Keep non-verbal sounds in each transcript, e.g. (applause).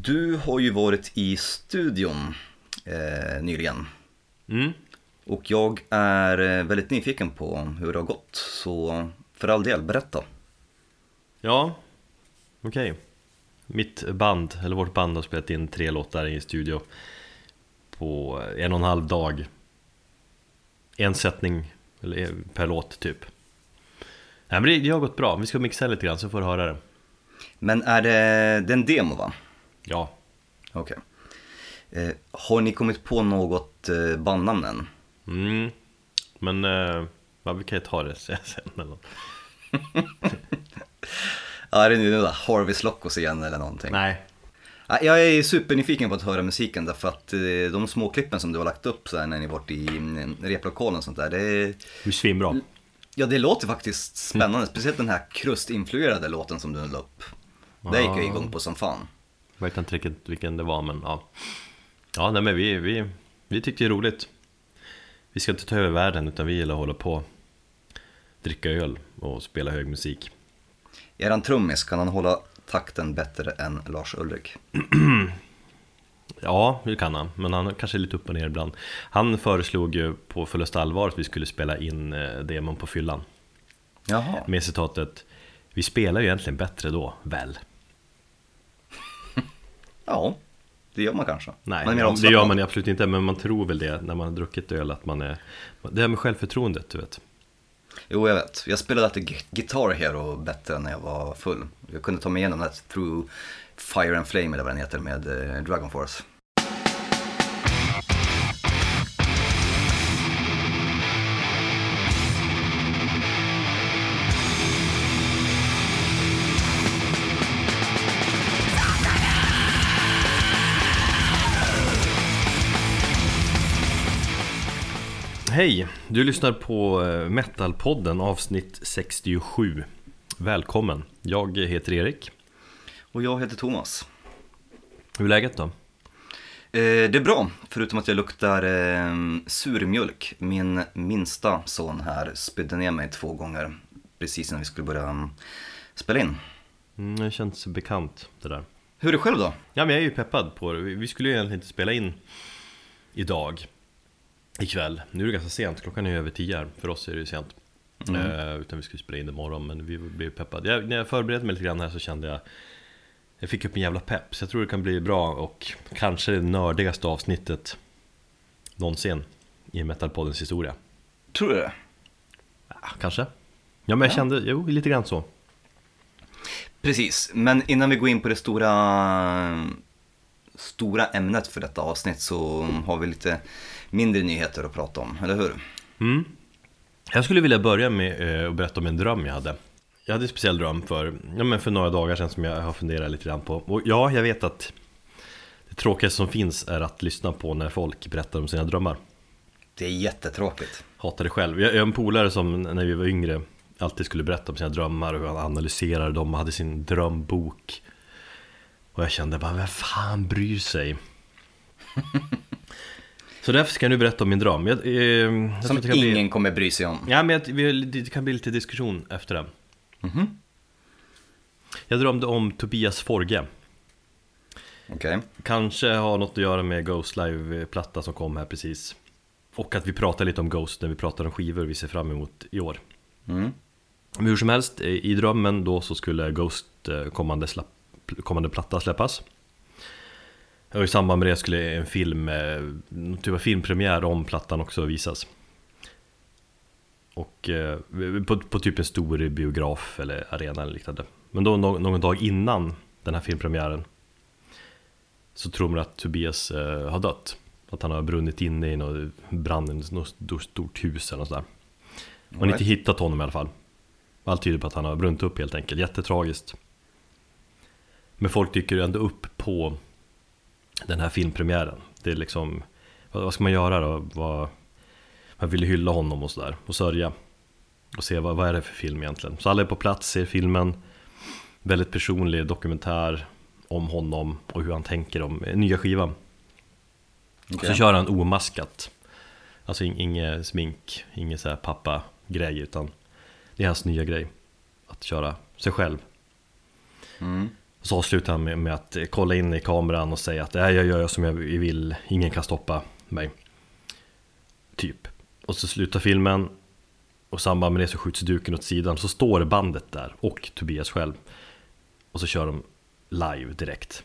Du har ju varit i studion eh, nyligen. Mm. Och jag är eh, väldigt nyfiken på hur det har gått. Så för all del, berätta. Ja, okej. Mitt band, eller vårt band har spelat in tre låtar i studio på en och en halv dag. En sättning eller per låt typ. Nej men det, det har gått bra, vi ska mixa lite grann så får du höra det. Men är det, det är en demo va? Ja, Okej. Eh, har ni kommit på något eh, bandnamn än? mm. men eh, ja, vi kan ju ta det sen. eller (laughs) något. Ja, är det nu där Harvey Lockos igen eller någonting? Nej, Ja, Jag är supernyfiken på att höra musiken därför att eh, de små klippen som du har lagt upp så här när ni varit i mm, replokalen och sånt där. Det, är- svinbra. ja, det låter faktiskt spännande. Speciellt den här krustinfluerade låten som du la upp. Det gick jag igång på som fan. Jag vet inte riktigt vilken det var men ja Ja nej men vi, vi, vi tyckte det är roligt Vi ska inte ta över världen utan vi gillar att hålla på Dricka öl och spela hög musik Eran trummis, kan han hålla takten bättre än Lars Ulrik? Ja, det kan han, men han kanske är lite upp och ner ibland Han föreslog ju på fullast allvar att vi skulle spela in eh, demon på fyllan Jaha. Med citatet Vi spelar ju egentligen bättre då, väl? Ja, det gör man kanske. Nej, Man det gör man absolut inte, men man tror väl det när man har druckit öl att man är Det här med självförtroendet, du vet Jo, jag vet. Jag spelade alltid Gu- Guitar Hero bättre när jag var full. Jag kunde ta mig igenom det Through Fire and Flame eller vad den heter med eh, Dragon Force. Hej! Du lyssnar på eh, Metalpodden avsnitt 67 Välkommen! Jag heter Erik Och jag heter Thomas. Hur är läget då? Eh, det är bra, förutom att jag luktar eh, surmjölk. Min minsta son här spydde ner mig två gånger precis när vi skulle börja mm, spela in. Mm, det känns bekant det där Hur är det själv då? Ja men jag är ju peppad på det, Vi- vi skulle ju egentligen inte spela in idag Ikväll, nu är det ganska sent, klockan är över tio här, för oss är det ju sent. Eh, Utan vi skulle spela in imorgon, men vi blev peppade. Jag, När jag förberedde mig lite grann här så kände jag Jag fick upp en jävla pepp, så jag tror det kan bli bra och kanske det nördigaste avsnittet Någonsin i Metalpoddens historia. Tror du det? ja, Kanske. Ja men jag Ja. kände, jo lite grann så. Precis, men innan vi går in på det stora, stora ämnet för detta avsnitt så har vi lite mindre nyheter att prata om, eller hur? Mm. Jag skulle vilja börja med eh, att berätta om en dröm jag hade Jag hade en speciell dröm för, ja, men för några dagar sedan som jag har funderat lite grann på Och ja, jag vet att det tråkigaste som finns är att lyssna på när folk berättar om sina drömmar Det är jättetråkigt. Hatar det själv. Jag har en polare som när vi var yngre alltid skulle berätta om sina drömmar och hur han analyserade dem och hade sin drömbok Och jag kände bara, vem fan bryr sig? (laughs) Så därför ska jag nu berätta om min dröm jag, eh, jag Som kan bli- ingen kommer bry sig om. Ja, men jag- vi- det kan bli lite diskussion efter det. Mhm. Jag drömde om Tobias Forge. Okej. Kanske har något att göra med Ghost Live-platta som kom här precis. Och att vi pratar lite om Ghost när vi pratar om skivor vi ser fram emot i år. Mm. Men hur som helst, i drömmen då så skulle Ghost eh, kommande, slapp, kommande platta släppas. Och i samband med det skulle en film, eh, typ av filmpremiär om plattan också visas. Och eh, på, på typ en stor biograf eller arena eller liknande. Men då nå- någon dag innan den här filmpremiären så tror man att Tobias eh, har dött. Att han har brunnit inne i något brand i något stort, stort hus eller något sådär. Man har inte hittat honom i alla fall. Allt tyder på att han har brunnit upp helt enkelt, jättetragiskt. Men folk dyker ändå upp på den här filmpremiären. Det är liksom, vad, vad ska man göra då? Vad, man vill hylla honom och sådär, och sörja. Och se vad, vad är det för film egentligen. Så alla är på plats, ser filmen. Väldigt personlig dokumentär om honom och hur han tänker om eh, nya skivan. Och Okej. så kör han omaskat. Alltså ing- inget smink, inget så här pappa-grej utan det är hans nya grej. Att köra sig själv. Mm. Och Så avslutar han med, med att kolla in i kameran och säga att det här jag gör som jag vill, ingen kan stoppa mig. Typ. Och så slutar filmen och i samband med det så skjuts duken åt sidan så står bandet där och Tobias själv. Och så kör de live direkt.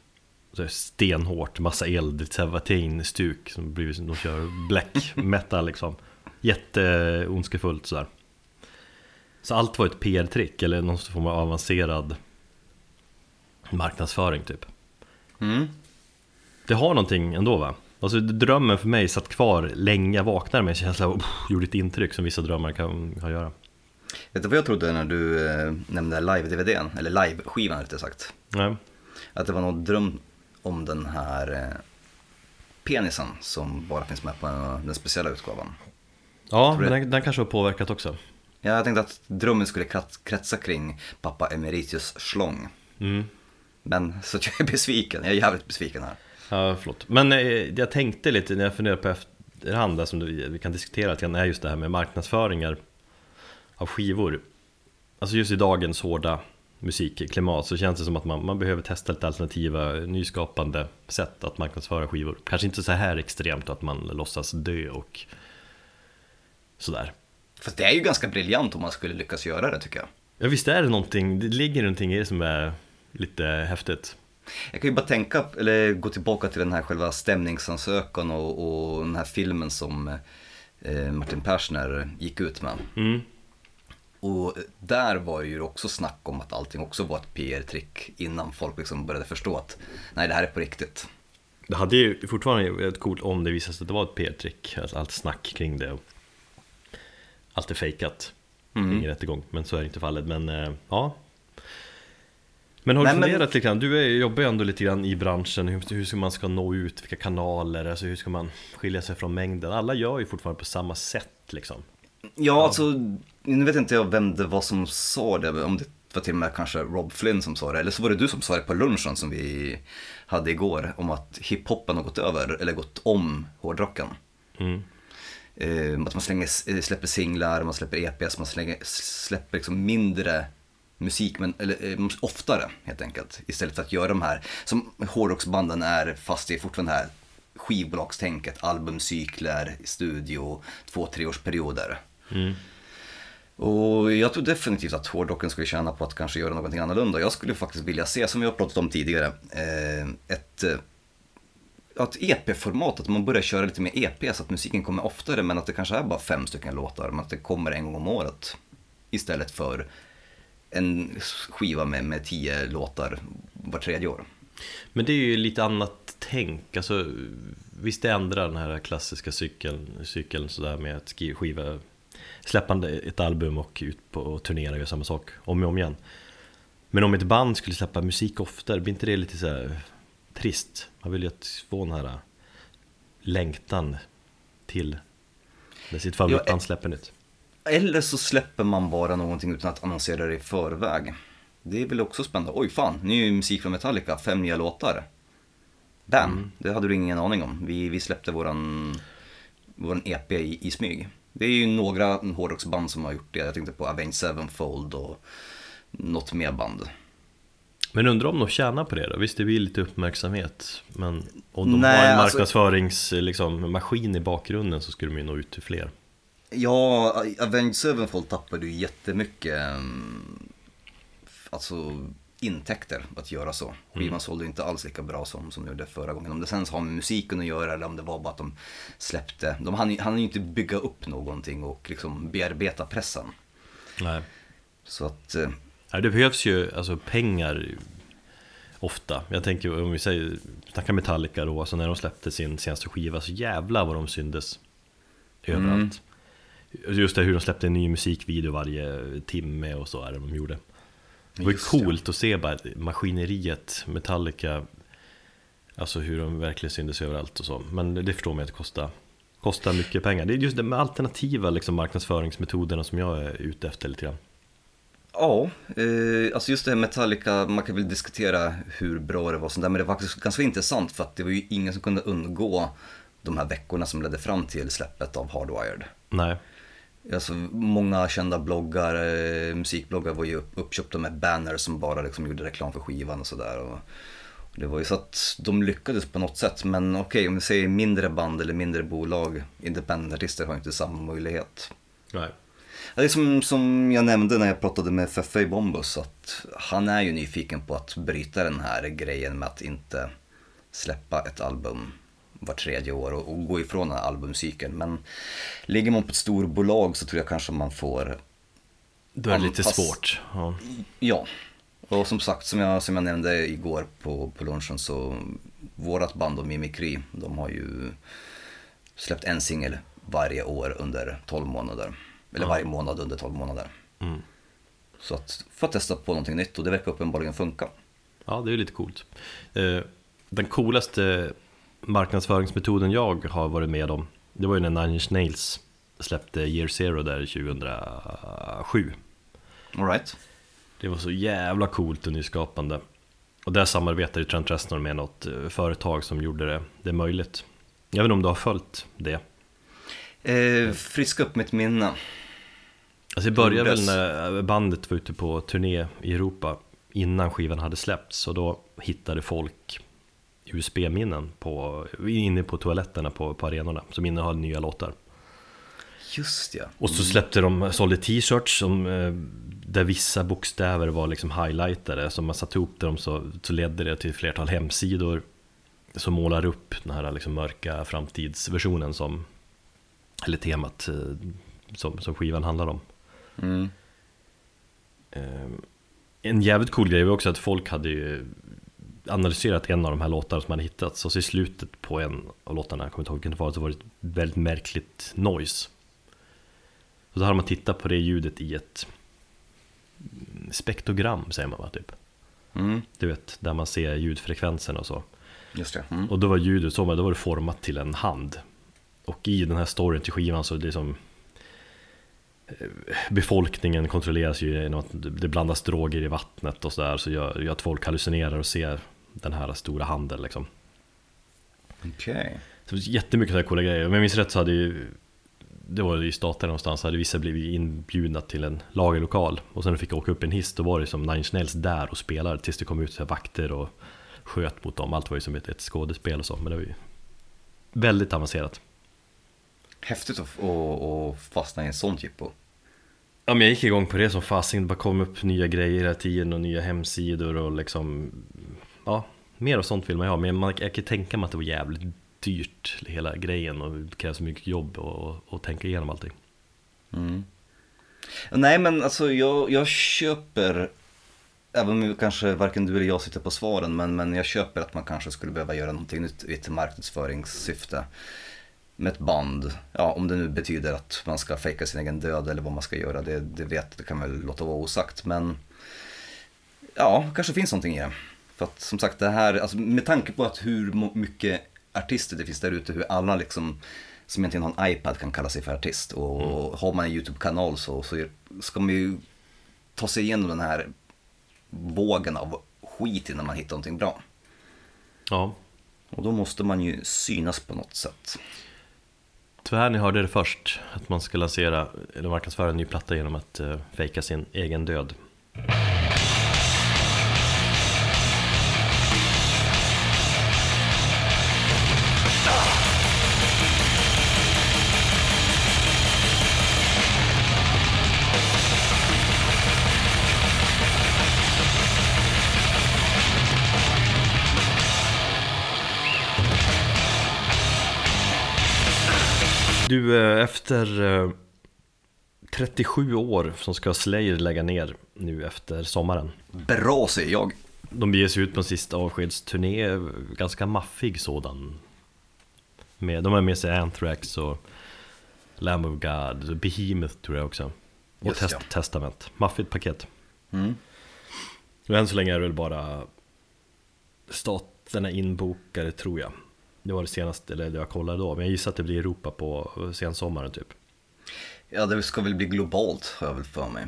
Så det är stenhårt, massa eld, Sevatin-stuk som blivit, de kör black (laughs) metal liksom. Jätteondskefullt sådär. Så allt var ett PR-trick eller någon form av avancerad marknadsföring typ. Mm. Det har någonting ändå va? Alltså drömmen för mig satt kvar länge, jag vaknade med en känsla av oh, gjorde ett intryck som vissa drömmar kan, kan göra. Vet du vad jag trodde när du eh, nämnde live-DVDn, eller live-skivan rättare sagt? Nej. Att det var någon dröm om den här eh, penisen som bara finns med på den speciella utgåvan. Ja, men den, den kanske har påverkat också. Ja, jag tänkte att drömmen skulle krets- kretsa kring pappa Emeritius Schlong. Mm. Men (laughs) så att jag är besviken, jag är jävligt besviken här. Ja, förlåt. Men eh, jag tänkte lite när jag funderade på efterhand, där som du, vi kan diskutera lite grann, är just det här med marknadsföringar av skivor. Alltså just i dagens hårda musikklimat så känns det som att man, man behöver testa lite alternativa, nyskapande sätt att marknadsföra skivor. Kanske inte så här extremt att man låtsas dö och sådär. Fast det är ju ganska briljant om man skulle lyckas göra det tycker jag. Ja visst är det någonting, det ligger någonting i det som är lite häftigt. Jag kan ju bara tänka, eller gå tillbaka till den här själva stämningsansökan och, och den här filmen som eh, Martin Persner gick ut med. Mm. Och där var ju också snack om att allting också var ett PR-trick innan folk liksom började förstå att nej det här är på riktigt. Det hade ju fortfarande varit coolt om det visade sig att det var ett PR-trick, alltså allt snack kring det. Allt är fejkat, Mm. ingen rättegång, men så är inte fallet. Men eh, ja. Men har du Nej, men- funderat lite grann, du jobbar ju ändå lite grann i branschen, hur, hur ska man ska nå ut, vilka kanaler, alltså hur ska man skilja sig från mängden? Alla gör ju fortfarande på samma sätt liksom. Ja, alltså, nu vet inte jag vem det var som sa det, om det var till och med kanske Rob Flynn som sa det, eller så var det du som sa det på lunchen som vi hade igår, om att hiphopen har gått över, eller gått om hårdrocken. Mm. Eh, att man slänger, eh, släpper singlar, man släpper EPs, man slänger, släpper liksom mindre musik, men, eller eh, oftare helt enkelt. Istället för att göra de här, som hårdrocksbanden är fast i fortfarande det här skivbolagstänket, albumcykler, studio, två, treårsperioder. Mm. Och jag tror definitivt att hårdrocken skulle tjäna på att kanske göra någonting annorlunda. Jag skulle faktiskt vilja se, som vi har pratat om tidigare, eh, ett, eh, ja, ett EP-format, att man börjar köra lite mer EP så att musiken kommer oftare men att det kanske är bara fem stycken låtar, men att det kommer en gång om året. Istället för en skiva med, med tio låtar var tredje år. Men det är ju lite annat tänk, alltså visst ändrar den här klassiska cykeln, cykeln sådär med att skiva, släppa ett album och ut på och turnera och göra samma sak om och om igen. Men om ett band skulle släppa musik oftare, blir inte det lite så trist? Man vill ju att få den här längtan till när sitt favoritband släpper nytt. Eller så släpper man bara någonting utan att annonsera det i förväg. Det är väl också spännande. Oj fan, ny musik från Metallica, fem nya låtar. Bam, det hade du ingen aning om. Vi, vi släppte våran, våran EP i, i smyg. Det är ju några hårdrocksband som har gjort det. Jag tänkte på Avenged Sevenfold och något mer band. Men undrar om de tjänar på det då? Visst det blir lite uppmärksamhet Men om de Nej, har en alltså- marknadsföringsmaskin liksom, maskin i bakgrunden så skulle de ju nå ut till fler Ja, Avenged Sevenfold tappade ju jättemycket um, alltså, intäkter att göra så. Skivan sålde ju inte alls lika bra som, som de gjorde förra gången. Om det sen har med musiken att göra eller om det var bara att de släppte. De hann ju, hann ju inte bygga upp någonting och liksom bearbeta pressen. Nej Så att, eh, Nej, det behövs ju alltså pengar ofta. Jag tänker om vi säger, snackar Metallica då, alltså när de släppte sin senaste skiva så jävla vad de syndes överallt. Just det hur de släppte en ny musikvideo varje timme och så är det de gjorde. Det var ju coolt att se bara maskineriet, Metallica, alltså hur de verkligen syndes överallt och så. Men det förstår man att det kostar, kostar mycket pengar. Det är just de alternativa liksom, marknadsföringsmetoderna som jag är ute efter lite grann. ja, eh, alltså just det här Metallica, man kan väl diskutera hur bra det var sånt där, men det var faktiskt ganska intressant för att det var ju ingen som kunde undgå de här veckorna som ledde fram till släppet av Hardwired. Nej. Alltså, många kända bloggar, eh, musikbloggar var ju upp, uppköpta med banners som bara liksom gjorde reklam för skivan och sådär. Och, och det var ju så att de lyckades på något sätt. Men okej, okay, om vi säger mindre band eller mindre bolag, independentartister har inte samma möjlighet. Nej. Det är som, som jag nämnde när jag pratade med Fefe Bombus, att han är ju nyfiken på att bryta den här grejen med att inte släppa ett album var tredje år och, och gå ifrån den här albumcykeln. Men ligger man på ett storbolag så tror jag kanske man får Då är det lite svårt. Ja. ja. Och som sagt, som jag, som jag nämnde igår på, på lunchen så vårat band och Mimikry, de har ju släppt en singel varje år under 12 månader. Eller varje månad under 12 månader. Mm. Så att, för att testa på någonting nytt och det verkar uppenbarligen funka. Ja, det är lite coolt. Eh, den coolaste marknadsföringsmetoden jag har varit med om, det var ju när Nine Inch Nails släppte Year Zero där 2007. All right. Det var så jävla coolt och nyskapande. Och där samarbetade Trent Reznor med något eh, företag som gjorde det, det möjligt. Jag vet inte om du har följt det? Eh, friska upp mitt minne. Alltså det började väl när bandet var ute på turné i Europa innan skivan hade släppts och då hittade folk USB-minnen på, inne på toaletterna på, på arenorna som innehöll nya låtar. Just ja. Och så släppte de, sålde t-shirts som, eh, där vissa bokstäver var liksom highlightade. Så man satte ihop dem så, så ledde det till flertal hemsidor som målar upp den här liksom mörka framtidsversionen som, eller temat eh, som, som skivan handlar om. Mm. Eh, en jävligt cool grej var också att folk hade ju analyserat en av de här låtarna som man hittat. Och så i slutet på en av låtarna, jag kommer inte ihåg vilken det var, så var det ett väldigt märkligt noise. Så hade man tittat på det ljudet i ett spektrogram säger man va, typ. Mm. Du vet, där man ser ljudfrekvensen och så. Just det. Mm. Och då var ljudet så, då var det format till en hand. Och i den här storyn till skivan så är det som eh, Befolkningen kontrolleras ju genom att det blandas droger i vattnet och sådär Så gör, gör att folk hallucinerar och ser den här stora handen liksom. Okej. Okay. Så jättemycket sådana coola grejer. Om jag minns rätt så hade ju det var i staten någonstans, hade vissa blivit inbjudna till en lagerlokal och sen fick jag åka upp en hiss, då var det som Nine Nails där och spelade tills det kom ut så vakter och sköt mot dem. Allt var ju som ett, ett skådespel och så, men det var ju väldigt avancerat. Häftigt att, att fastna i en sån jippo. Ja men jag gick igång på det som fasen, det bara kom upp nya grejer hela tiden och nya hemsidor och liksom Ja, mer av sånt vill man ha, men man, jag kan tänka mig att det var jävligt dyrt hela grejen och det krävs mycket jobb och, och tänka igenom allting. Mm. Nej men alltså jag, jag köper, även om kanske varken du eller jag sitter på svaren, men, men jag köper att man kanske skulle behöva göra någonting nytt i ett marknadsföringssyfte med ett band. Ja, om det nu betyder att man ska fejka sin egen död eller vad man ska göra, det, det vet det kan väl låta vara osagt. Men ja, kanske finns någonting i det. För att som sagt, det här, alltså, med tanke på att hur mycket artister det finns där ute, hur alla liksom som egentligen har en iPad kan kalla sig för artist. Och mm. har man en YouTube-kanal så, så ska man ju ta sig igenom den här vågen av skit innan man hittar någonting bra. Ja. Och då måste man ju synas på något sätt. Tyvärr, ni hörde det först, att man ska lansera eller marknadsföra en ny platta genom att uh, fejka sin egen död. Du, eh, efter 37 eh, år som ska Slayer lägga ner nu efter sommaren. Bra säger jag. De beger sig ut på en sista avskedsturné, ganska maffig sådan. Med, de har med sig Anthrax och Lamb of God, Behemoth tror jag också. Och Just, test, ja. Testament, maffigt paket. Mm. Och än så länge är det väl bara staterna inbokade tror jag. Det var det senaste, eller det jag kollade då, men jag gissar att det blir Europa på sensommaren typ. Ja, det ska väl bli globalt har jag väl för mig.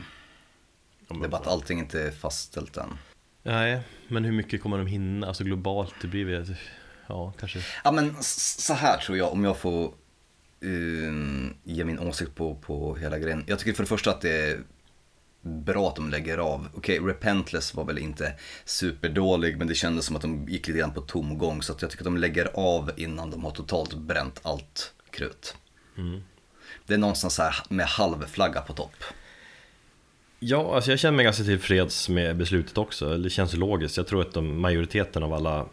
Ja, det är bara att allting inte är fastställt än. Nej, men hur mycket kommer de hinna? Alltså globalt, det blir väl, ja kanske. Ja men så här tror jag, om jag får um, ge min åsikt på, på hela grejen. Jag tycker för det första att det är bra att de lägger av. Okej, okay, Repentless var väl inte superdålig, men det kändes som att de gick lite grann på tomgång. Så jag tycker att de lägger av innan de har totalt bränt allt krut. Mm. Det är någonstans här med halvflagga på topp. Ja, alltså jag känner mig ganska tillfreds med beslutet också. Det känns logiskt. Jag tror att de, majoriteten av alla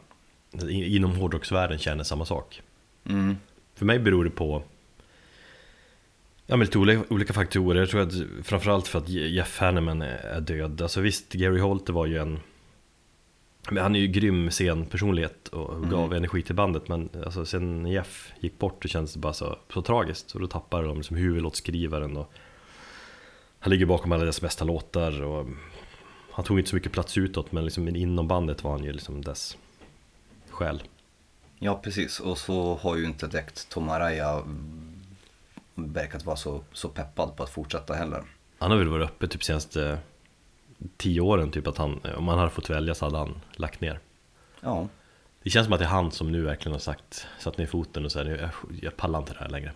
inom hårdrocksvärlden känner samma sak. Mm. För mig beror det på Ja men lite olika, olika faktorer. Jag tror att framförallt för att Jeff Hanneman är död. Alltså visst, Gary Holter var ju en men han är ju grym scenpersonlighet och mm. gav energi till bandet men alltså, sen Jeff gick bort så kändes det bara så, så tragiskt och då tappade de liksom huvudlåtskrivaren och han ligger bakom alla deras bästa låtar och han tog inte så mycket plats utåt men liksom inom bandet var han ju liksom dess själ. Ja precis och så har ju inte direkt Tom Araya verkat vara så, så peppad på att fortsätta heller. Han har väl varit uppe typ senaste tio åren typ att han, om han hade fått välja så hade han lagt ner. Ja. Det känns som att det är han som nu verkligen har sagt, satt ner foten och säger jag, jag pallar inte det här längre.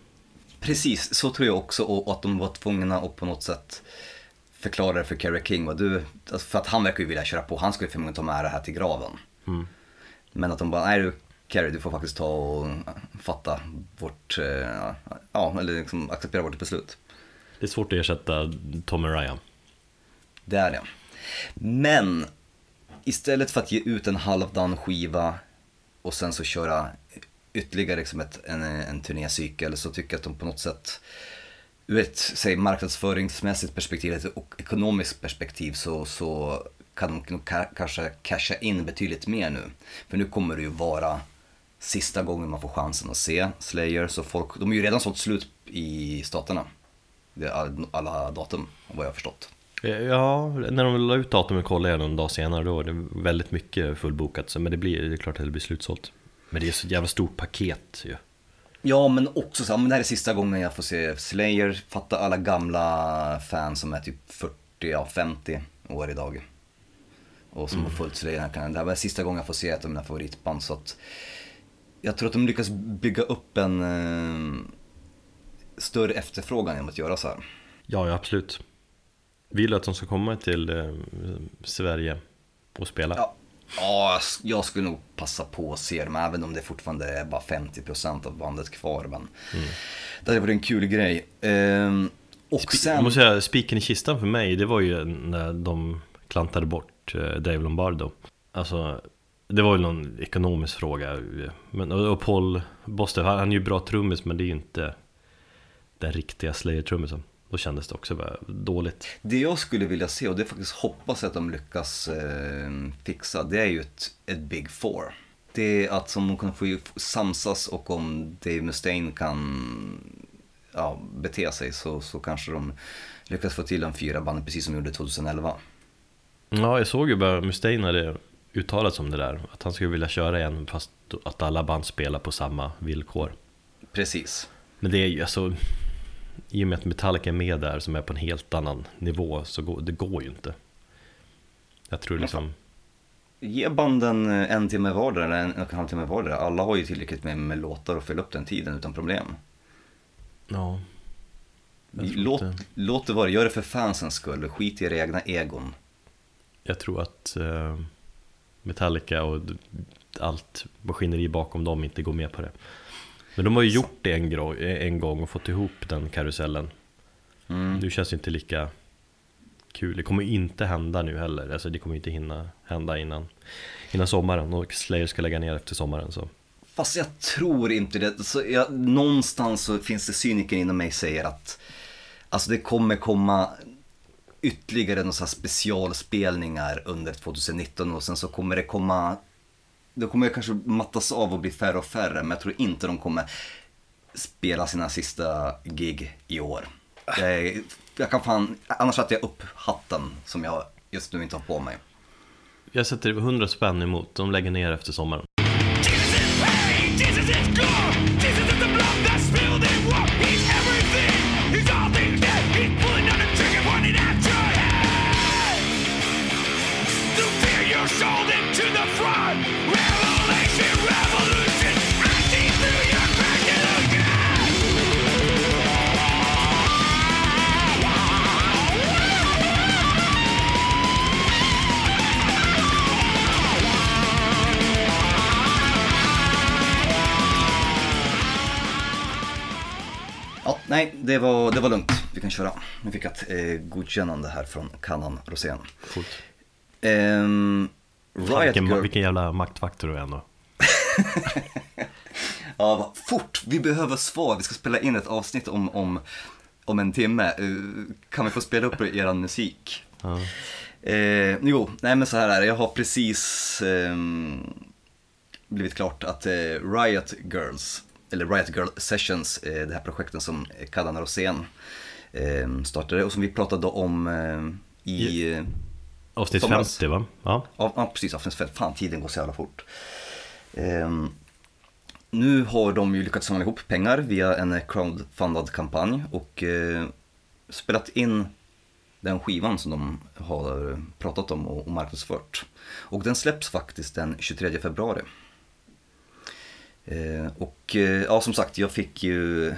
Precis, så tror jag också och att de var tvungna att på något sätt förklara det för Kerry King. Och du, alltså, för att han verkar ju vilja köra på, han skulle förmodligen ta med det här till graven. Mm. Men att de bara, nej du Kerry du får faktiskt ta och fatta vårt, eh, ja eller liksom acceptera vårt beslut. Det är svårt att ersätta Tom och Ryan. Det är det. Men istället för att ge ut en halvdan skiva och sen så köra ytterligare liksom ett, en, en turnécykel så tycker jag att de på något sätt ur ett säg, marknadsföringsmässigt perspektiv och ekonomiskt perspektiv så, så kan de kanske casha in betydligt mer nu. För nu kommer det ju vara sista gången man får chansen att se Slayer. Så folk, de är ju redan sålt slut i staterna. Alla datum, vad jag har förstått. Ja, när de la ut datumet kollade jag någon dag senare, då var det väldigt mycket fullbokat. Men det, blir, det är klart att det blir slutsålt. Men det är så jävla stort paket ju. Ja, men också så, men det här är sista gången jag får se Slayer. Fatta alla gamla fans som är typ 40, ja 50 år idag. Och som mm. har följt Slayer. Det här var sista gången jag får se ett av mina favoritband. Så att jag tror att de lyckas bygga upp en eh, större efterfrågan genom att göra så här. Ja, ja absolut. Vill du att de ska komma till eh, Sverige och spela? Ja. ja, jag skulle nog passa på att se dem, även om det fortfarande är bara 50% av bandet kvar. Men mm. det hade varit en kul grej. Ehm, och Sp sen... Jag måste säga, spiken i kistan för mig, det var ju när de klantade bort eh, Dave Lombardo. Alltså, det var väl någon ekonomisk fråga. Men, och Paul Boster, han är ju bra trummis men det är ju inte den riktiga Slayer-trummisen. Då kändes det också bara dåligt. Det jag skulle vilja se, och det faktiskt hoppas att de lyckas eh, fixa, det är ju ett, ett Big Four. Det är att om de kan få samsas och om Dave Mustaine kan ja, bete sig så, så kanske de lyckas få till de fyra banden precis som de gjorde 2011. Ja, jag såg ju bara Mustaine hade uttalat som det där. Att han skulle vilja köra igen fast att alla band spelar på samma villkor. Precis. Men det är ju alltså, i och med att Metallica är med där som är på en helt annan nivå så går, det går ju inte. Jag tror liksom... Ge banden en timme vardera eller en och en halv timme vardera. Alla har ju tillräckligt med, med låtar att fylla upp den tiden utan problem. Ja. Låt, låt det vara, gör det för fansens skull. Skit i era egna egon. Jag tror att eh, Metallica och allt maskineri bakom dem inte går med på det. Men de har ju gjort det en, en gång och fått ihop den karusellen. Mm. Nu känns det inte lika kul. Det kommer inte hända nu heller. Alltså det kommer inte hinna hända innan, innan sommaren och Slayer ska lägga ner efter sommaren. Så. Fast jag tror inte det. Så jag, någonstans så finns det cyniker inom mig säger att alltså det kommer komma ytterligare några specialspelningar under 2019 och sen så kommer det komma, det kommer kanske mattas av och bli färre och färre men jag tror inte de kommer spela sina sista gig i år. Jag, jag kan fan, annars sätter jag upp hatten som jag just nu inte har på mig. Jag sätter 100 spänn emot, de lägger ner efter sommaren. Nej, det var, det var lugnt. Vi kan köra. Nu fick jag ett eh, godkännande här från Kannan Rosén. Coolt. Ehm, Riot Vilken, Girl. vilken jävla maktfaktor du är ändå. (laughs) Ja, vad fort! Vi behöver svar. Vi ska spela in ett avsnitt om, om, om en timme. Eh, kan vi få spela upp er musik? Ja. Eh, jo, nej men så här är det. Jag har precis ehm, blivit klart att eh, Riot Girls, eller Riot Girl Sessions, eh, det här projektet som Kadan Rosén eh, startade och som vi pratade om eh, i... eh, Avsnitt Somras. 50 va? Ja. Ja, ja precis, avsnitt fem. Fan, tiden går så jävla fort. Ehm, nu har de ju lyckats samla ihop pengar via en crowdfundad kampanj och spelat in den skivan som de har pratat om och marknadsfört. Och den släpps faktiskt den 23 februari. Eh, och eh, ja, som sagt, jag fick ju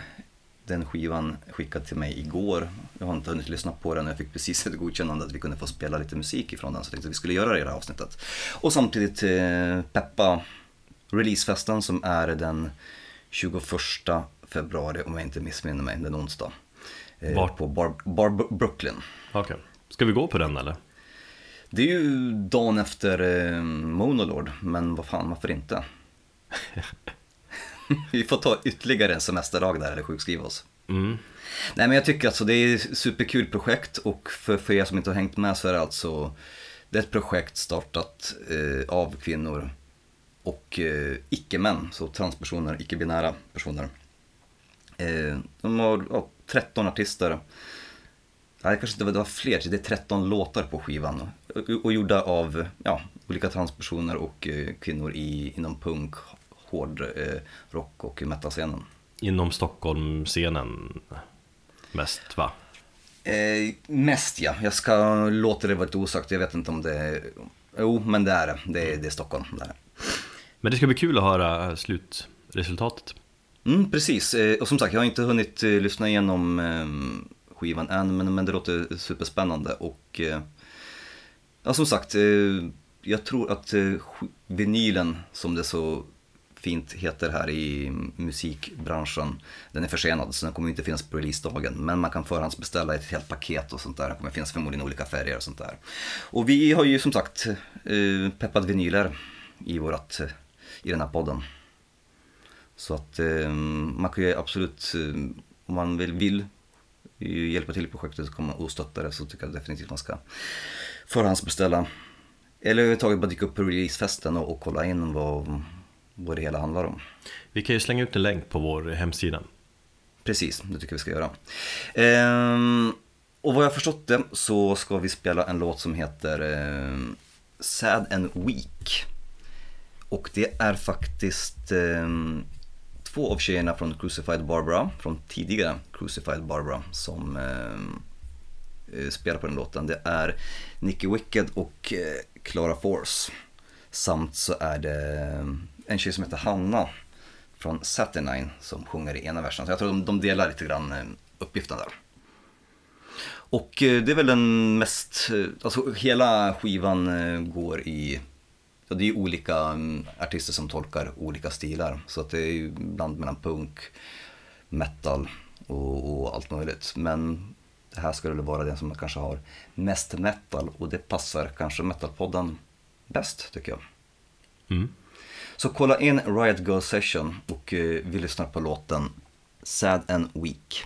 den skivan skickad till mig igår. Jag har inte hunnit lyssna på den och jag fick precis ett godkännande att vi kunde få spela lite musik ifrån den. Så jag tänkte att vi skulle göra det i det här avsnittet. Och samtidigt eh, peppa releasefesten som är den 21 februari om jag inte missminner mig, den onsdag. Eh, Vart? På Bar, Bar Brooklyn. Okej. Ska vi gå på den eller? Det är ju dagen efter eh, Monolord, men vad fan, varför inte? (laughs) (laughs) vi får ta ytterligare en semesterdag där eller sjukskriva oss. Mm. Nej men jag tycker alltså det är ett superkul projekt och för, för er som inte har hängt med så är det alltså Det är ett projekt startat eh, av kvinnor och eh, icke-män, så transpersoner, icke-binära personer. Eh, de har ja, 13 artister. Nej, kanske inte var, det var fler, det är 13 låtar på skivan. Och, och gjorda av ja, olika transpersoner och eh, kvinnor i, inom punk, hård eh, rock och metalscenen. Inom Stockholm-scenen mest va? Eh, mest ja, jag ska låta det vara lite osagt. Jag vet inte om det är... Jo, men det är det. Det är, det är Stockholm. Det är. Men det ska bli kul att höra slutresultatet. Mm, precis. Eh, och som sagt, jag har inte hunnit eh, lyssna igenom eh, skivan än, men, men det låter superspännande. Och eh, ja, som sagt, eh, jag tror att eh, vinylen, som det så fint heter här i musikbranschen, den är försenad så den kommer inte finnas på releasedagen. Men man kan förhandsbeställa ett helt paket och sånt där. Det kommer finnas förmodligen olika färger och sånt där. Och vi har ju som sagt eh, peppat vinyler i, vårat, eh, i den här podden. Så att eh, man kan ju absolut, eh, om man vill, vill eh, hjälpa till i projektet och och stötta det så tycker jag definitivt man ska förhandsbeställa. Eller överhuvudtaget bara dyka upp på releasefesten och, och kolla in vad, vad det hela handlar om. Vi kan ju slänga ut en länk på vår hemsida. Precis, det tycker jag vi ska göra. Ehm, och vad jag förstått det så ska vi spela en låt som heter ehm, Sad and Weak. Och det är faktiskt ehm, två av tjejerna från Crucified Barbara, från tidigare Crucified Barbara, som ehm, eh, spelar på den låten. Det är Nicky Wicked och eh, Clara Force. Samt så är det ehm, en tjej som heter Hanna från Saturnine som sjunger i ena versen. Så jag tror de, de delar lite grann eh, uppgiften där. Och eh, det är väl den mest, eh, alltså hela skivan går i, ja, det är ju olika mm, artister som tolkar olika stilar. Så att det är ju bland mellan punk, metal och, och allt möjligt. Men det här skulle väl vara den som kanske har mest metal och det passar kanske metalpodden bäst tycker jag. Mm. Så kolla in Riot Girl Session och eh, vi lyssnar på låten Sad and Weak.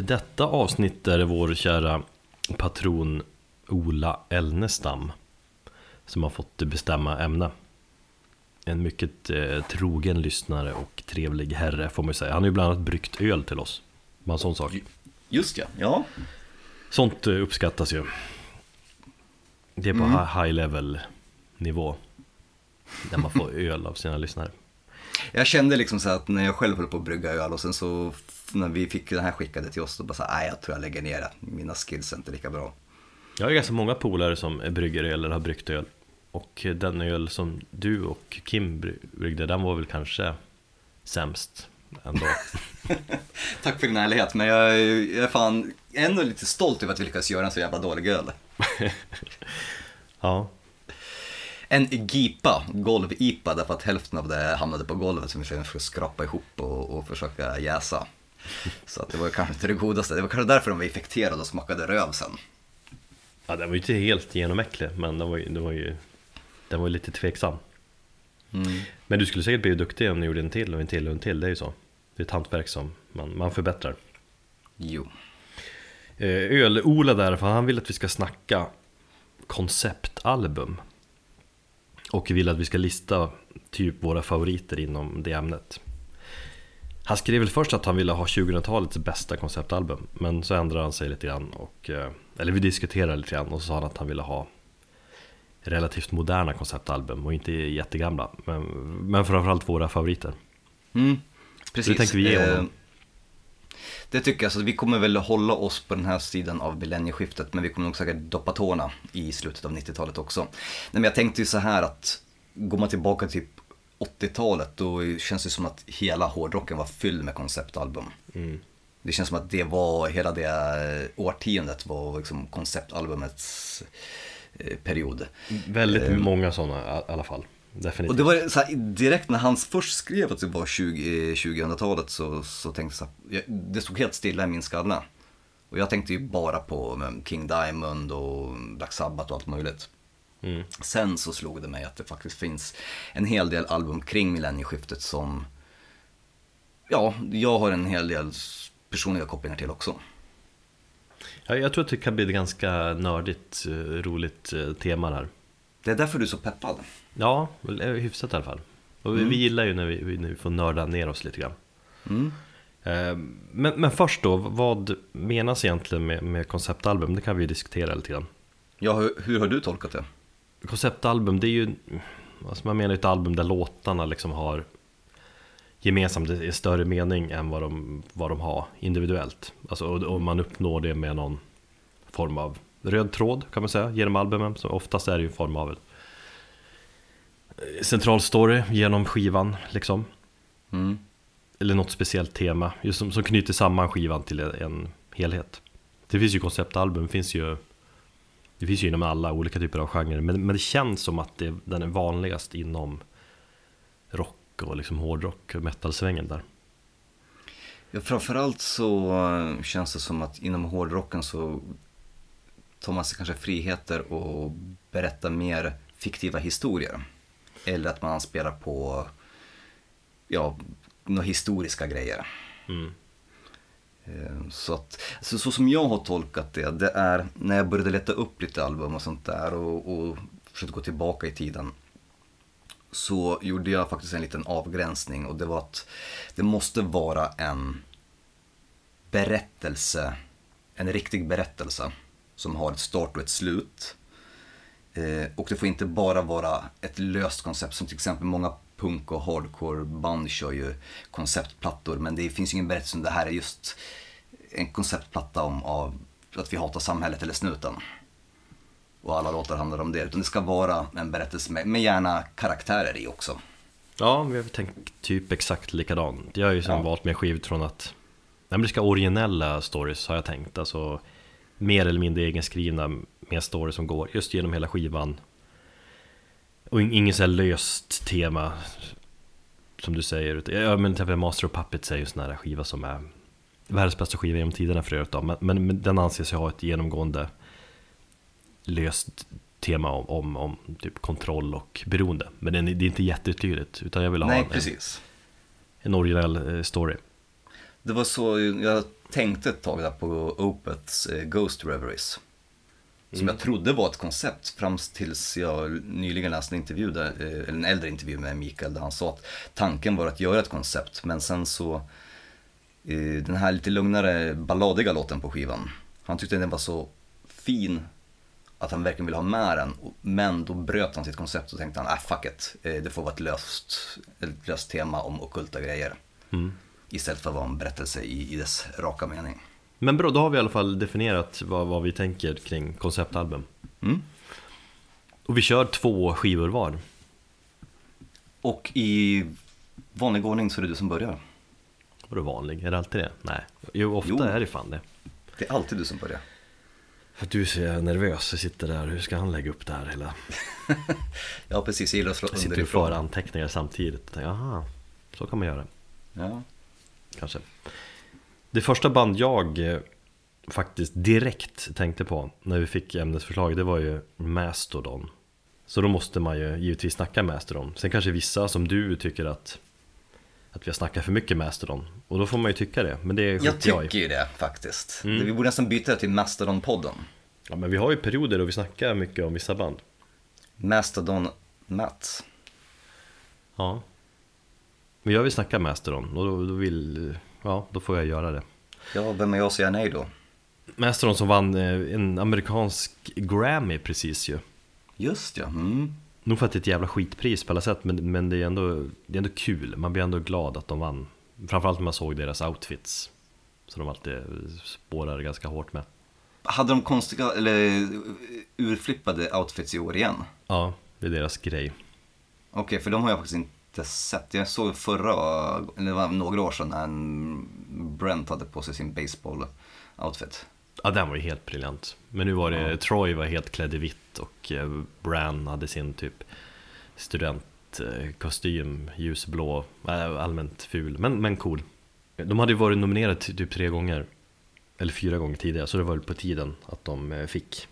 Detta avsnitt är det vår kära patron Ola Elnestam som har fått bestämma ämne. En mycket eh, trogen lyssnare och trevlig herre får man ju säga. Han har ju bland annat bryggt öl till oss. Bara en sån sak. Just ja, ja. Sånt eh, uppskattas ju. Det är på hi- high level nivå. Där man får (laughs) öl av sina lyssnare. Jag kände liksom så att när jag själv höll på att brygga öl och sen så när vi fick den här skickade till oss då bara så nej jag tror jag lägger ner det. Mina skills är inte lika bra. Jag har ganska många polare som brygger öl eller har bryggt öl. Och den öl som du och Kim bry- bryggde, den var väl kanske sämst ändå. (laughs) Tack för din ärlighet, men jag, är- jag är fan ändå lite stolt över att vi lyckades göra en så jävla dålig öl. (laughs) Ja, En GIPA, golv-IPA, därför att hälften av det hamnade på golvet som vi sedan försökte skrapa ihop och, och försöka jäsa. Så att det var kanske inte det godaste. Det var kanske därför de var infekterade och smakade röv sen. ja den var ju inte helt genomäcklig, men den var ju, den var ju, den var lite tveksam. Men du skulle säkert bli duktig om du gjorde en till och en till och en till, det är ju så. Det är ett hantverk som man, man förbättrar. Jo. Eh, Öl-Ola där, för han vill att vi ska snacka konceptalbum. Och vill att vi ska lista typ våra favoriter inom det ämnet. Han skrev väl först att han ville ha 2000-talets bästa konceptalbum, men så ändrade han sig lite grann. Och, eh, eller vi diskuterade lite grann och så sa han att han ville ha relativt moderna konceptalbum och inte jättegamla. Men, men framförallt våra favoriter. Mm, precis. Det tänker vi ge honom. Eh, Det tycker jag, så vi kommer väl hålla oss på den här sidan av millennieskiftet, men vi kommer nog säkert doppa tårna i slutet av 90-talet också. Nej, men jag tänkte ju så här att, går man tillbaka till 80-talet, då känns det som att hela hårdrocken var fylld med konceptalbum. Mm. Det känns som att det var, hela det årtiondet var liksom konceptalbumets eh, period. Väldigt många sådana i alla fall. Definitivt. Och det var här, direkt när han först skrev att det var 20, eh, 2000-talet så, så tänkte jag så här, det stod helt stilla i min skalle. Och jag tänkte ju bara på King Diamond och Black Sabbath och allt möjligt. Mm. Sen så slog det mig att det faktiskt finns en hel del album kring millennieskiftet som, ja, jag har en hel del personliga kopplingar till också. Ja, jag tror att det kan bli ett ganska nördigt, eh, roligt eh, tema där. Det är därför du är så peppad. Ja, eh, hyfsat i alla fall. Och vi, vi gillar ju när vi, när vi får nörda ner oss lite grann. Mm. Eh, Men, men först då, vad menas egentligen med, med konceptalbum? Det kan vi diskutera lite grann. Ja, hur, hur har du tolkat det? Konceptalbum, det är ju, alltså man menar ju ett album där låtarna liksom har gemensamt en större mening än vad de, vad de har individuellt. Alltså, och, och man uppnår det med någon form av röd tråd kan man säga genom albumen. Så oftast är det ju en form av eh, central story genom skivan liksom. Mm. Eller något speciellt tema just som, som knyter samman skivan till en, helhet. Det finns ju konceptalbum, finns ju det finns ju inom alla olika typer av genrer, men, men det känns som att det, den är vanligast inom rock och liksom hårdrock och metalsvängen där. Ja, framförallt så eh, känns det som att inom hårdrocken så tar man sig kanske friheter och berätta mer fiktiva historier. Eller att man spelar på, ja, några historiska grejer. Mm. Eh, så, att, så, så som jag har tolkat det, det är när jag började leta upp lite album och sånt där och, och försökte gå tillbaka i tiden. Så gjorde jag faktiskt en liten avgränsning och det var att det måste vara en berättelse, en riktig berättelse som har ett start och ett slut. Eh, och det får inte bara vara ett löst koncept som till exempel många punk och hardcore band kör ju konceptplattor men det finns ingen berättelse om det här är just en konceptplatta om av att vi hatar samhället eller snuten. Och alla låtar handlar om det. Utan det ska vara en berättelse med, med gärna karaktärer i också. Ja, vi har tänkt typ exakt likadant. Jag har ju sen Ja. valt med skiv från att Nej, det ska originella stories har jag tänkt. Alltså mer eller mindre egenskrivna med stories som går just genom hela skivan. Och in- inget så här löst tema som du säger. Ja, men till exempel Master of Puppets är ju en sån här skiva som är världens bästa skiva genom tiderna för övrigt. Men, men, men den anses ju ha ett genomgående löst tema om, om, om typ kontroll och beroende. Men det är inte jättetydligt, utan jag vill ha Nej, en, precis. en originell eh, story. Det var så, jag tänkte ett tag där på Opeths eh, Ghost Reveries. Som jag trodde var ett koncept fram tills jag nyligen läste en intervju, där, eh, en äldre intervju med Mikael där han sa att tanken var att göra ett koncept men sen så eh, den här lite lugnare balladiga låten på skivan. Han tyckte den var så fin att han verkligen ville ha med den. Men då bröt han sitt koncept och tänkte han, äh fuck it. Eh, Det får vara ett löst, ett löst tema om ockulta grejer. Mm. Istället för att vara en berättelse i, i dess raka mening. Men bra, då har vi i alla fall definierat vad, vad vi tänker kring konceptalbum. Mm. Och vi kör två skivor var. Och i vanlig ordning så är det du som börjar. Vadå vanlig? Är det alltid det? Nej. Jo, ofta Jo. är det fan det. Det är alltid du som börjar. För att du ser nervös och sitter där, hur ska han lägga upp det här hela? (laughs) Ja precis, jag gillar att slå Jag sitter och underifrån. för anteckningar samtidigt och tänker, aha, så kan man göra. Ja. Kanske. Det första band jag eh, faktiskt direkt tänkte på när vi fick ämnesförslag, det var ju Mastodon. Så då måste man ju givetvis snacka Mastodon. Sen kanske vissa som du tycker att, att vi har snackat för mycket Mastodon. Och då får man ju tycka det, men det Jag skiter jag tycker ju det faktiskt. Mm. Vi borde nästan byta det till Mastodon-podden. Ja, men vi har ju perioder då vi snackar mycket om vissa band. Mastodon Matt. Ja. Men jag vill snacka Mastodon och då, då vill, ja då får jag göra det. Ja, vem är jag att säga nej då? Mastodon som vann eh, en amerikansk Grammy precis ju. Just ja. Mm. Nog för att det är ett jävla skitpris på alla sätt men, men det, är ändå, det är ändå kul, man blir ändå glad att de vann. Framförallt när man såg deras outfits. Så de alltid spårar ganska hårt med. Hade de konstiga, eller urflippade outfits i år igen? Ja, det är deras grej. Okej, för de har jag faktiskt inte sett. Jag såg förra, eller det var några år sedan när en Brent hade på sig sin baseball-outfit. Ja, den var ju helt briljant. Men nu var det, Troy var helt klädd i vitt och eh, Bran hade sin typ studentkostym, ljusblå, äh, allmänt ful, men, men cool. De hade ju varit nominerade typ tre gånger, eller fyra gånger tidigare, så det var väl på tiden att de eh, fick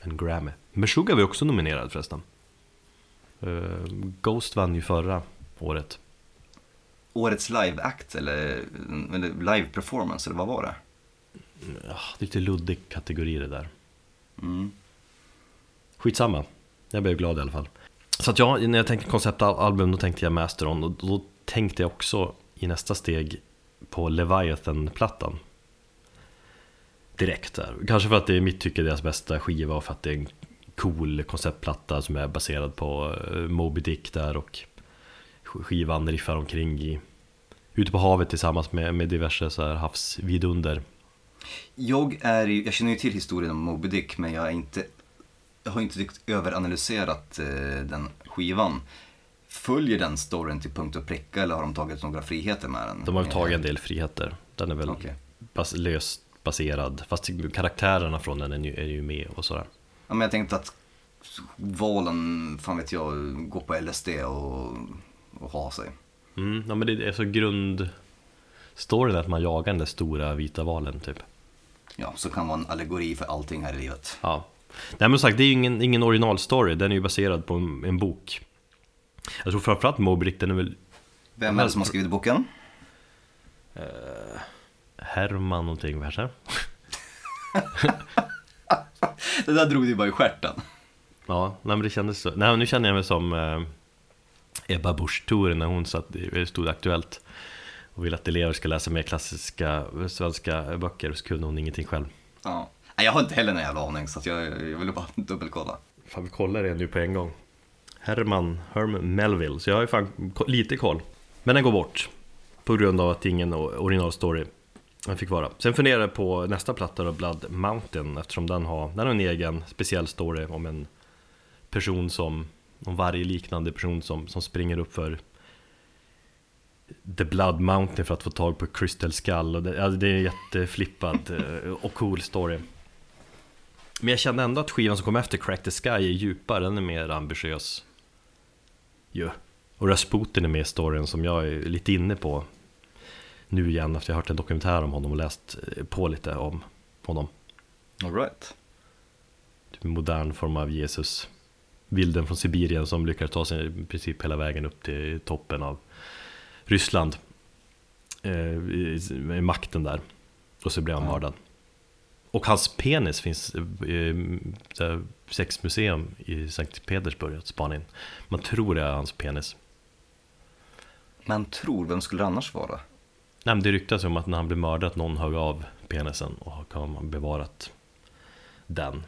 en Grammy. Meshuggah var ju också nominerad förresten. Eh, Ghost vann ju förra året. Årets live-act eller, eller live-performance, eller vad var det? Ja, det är lite luddig kategori det där. Mm. Skitsamma, jag blev glad i alla fall. Så att ja, när jag tänkte konceptalbum då tänkte jag Masteron och då tänkte jag också i nästa steg på Leviathan-plattan. Direkt där. Kanske för att det är mitt tycke deras bästa skiva och för att det är en cool konceptplatta som är baserad på eh, Moby Dick där och skivan riffar omkring i ute på havet tillsammans med, med diverse så här havsvidunder. Jag, är, jag känner ju till historien om Moby Dick, men jag, är inte, jag har inte riktigt överanalyserat eh, den skivan. Följer den storyn till punkt och pricka eller har de tagit några friheter med den? De har väl tagit en del friheter. Den är väl Okej. bas, löst baserad. Fast karaktärerna från den är ju, är ju med och sådär. Ja, men jag tänkte att valen, fan vet jag, går på LSD och, och har sig. Mm, ja, men det är så grundstoryn att man jagar den där stora vita valen typ. Ja, så kan vara en allegori för allting här i livet. Ja. Nej men som sagt, det är ju ingen, ingen originalstory. Den är ju baserad på en, en bok. Jag tror framförallt Moby Dick, den är väl Vem är det som har skrivit boken? Herman någonting kanske? (laughs) (laughs) Det där drog du bara i stjärten. Ja, nej men det kändes så. Nej, nu känner jag mig som eh, Ebba Busch Thor när hon satt, det stod aktuellt och ville att elever ska läsa mer klassiska svenska böcker så kunde hon ingenting själv. Ja. Nej, jag har inte heller någon jävla aning, så att jag, jag ville bara (laughs) dubbelkolla. Fan vi kollar det nu på en gång. Herman, Herman Melville, så jag har ju fan lite koll. Men den går bort på grund av att ingen o- originalstory den fick vara. Sen funderar jag på nästa platta då, Blood Mountain eftersom den har, den har en egen speciell story om en person som, om varje liknande person som, som springer upp för The Blood Mountain för att få tag på Crystal Skull och det, alltså det är en jätteflippad eh, och cool story. Men jag kände ändå att skivan som kom efter Crack the Sky är djupare, den är mer ambitiös. Yeah. Och Rasputin är med i storyn som jag är lite inne på nu igen efter jag hört en dokumentär om honom och läst eh, på lite om honom. All right. Typ en modern form av Jesus. Bilden från Sibirien som lyckades ta sig i princip hela vägen upp till toppen av Ryssland. eh, i, i makten där. Och så blir han Ja. mördad. Och hans penis finns i eh, sexmuseum i Sankt Petersburg in. Man tror det är hans penis. Man tror, vem skulle det annars vara? Nej, men det ryktas ju om att när han blev mördad att någon högg av penisen och har bevarat den.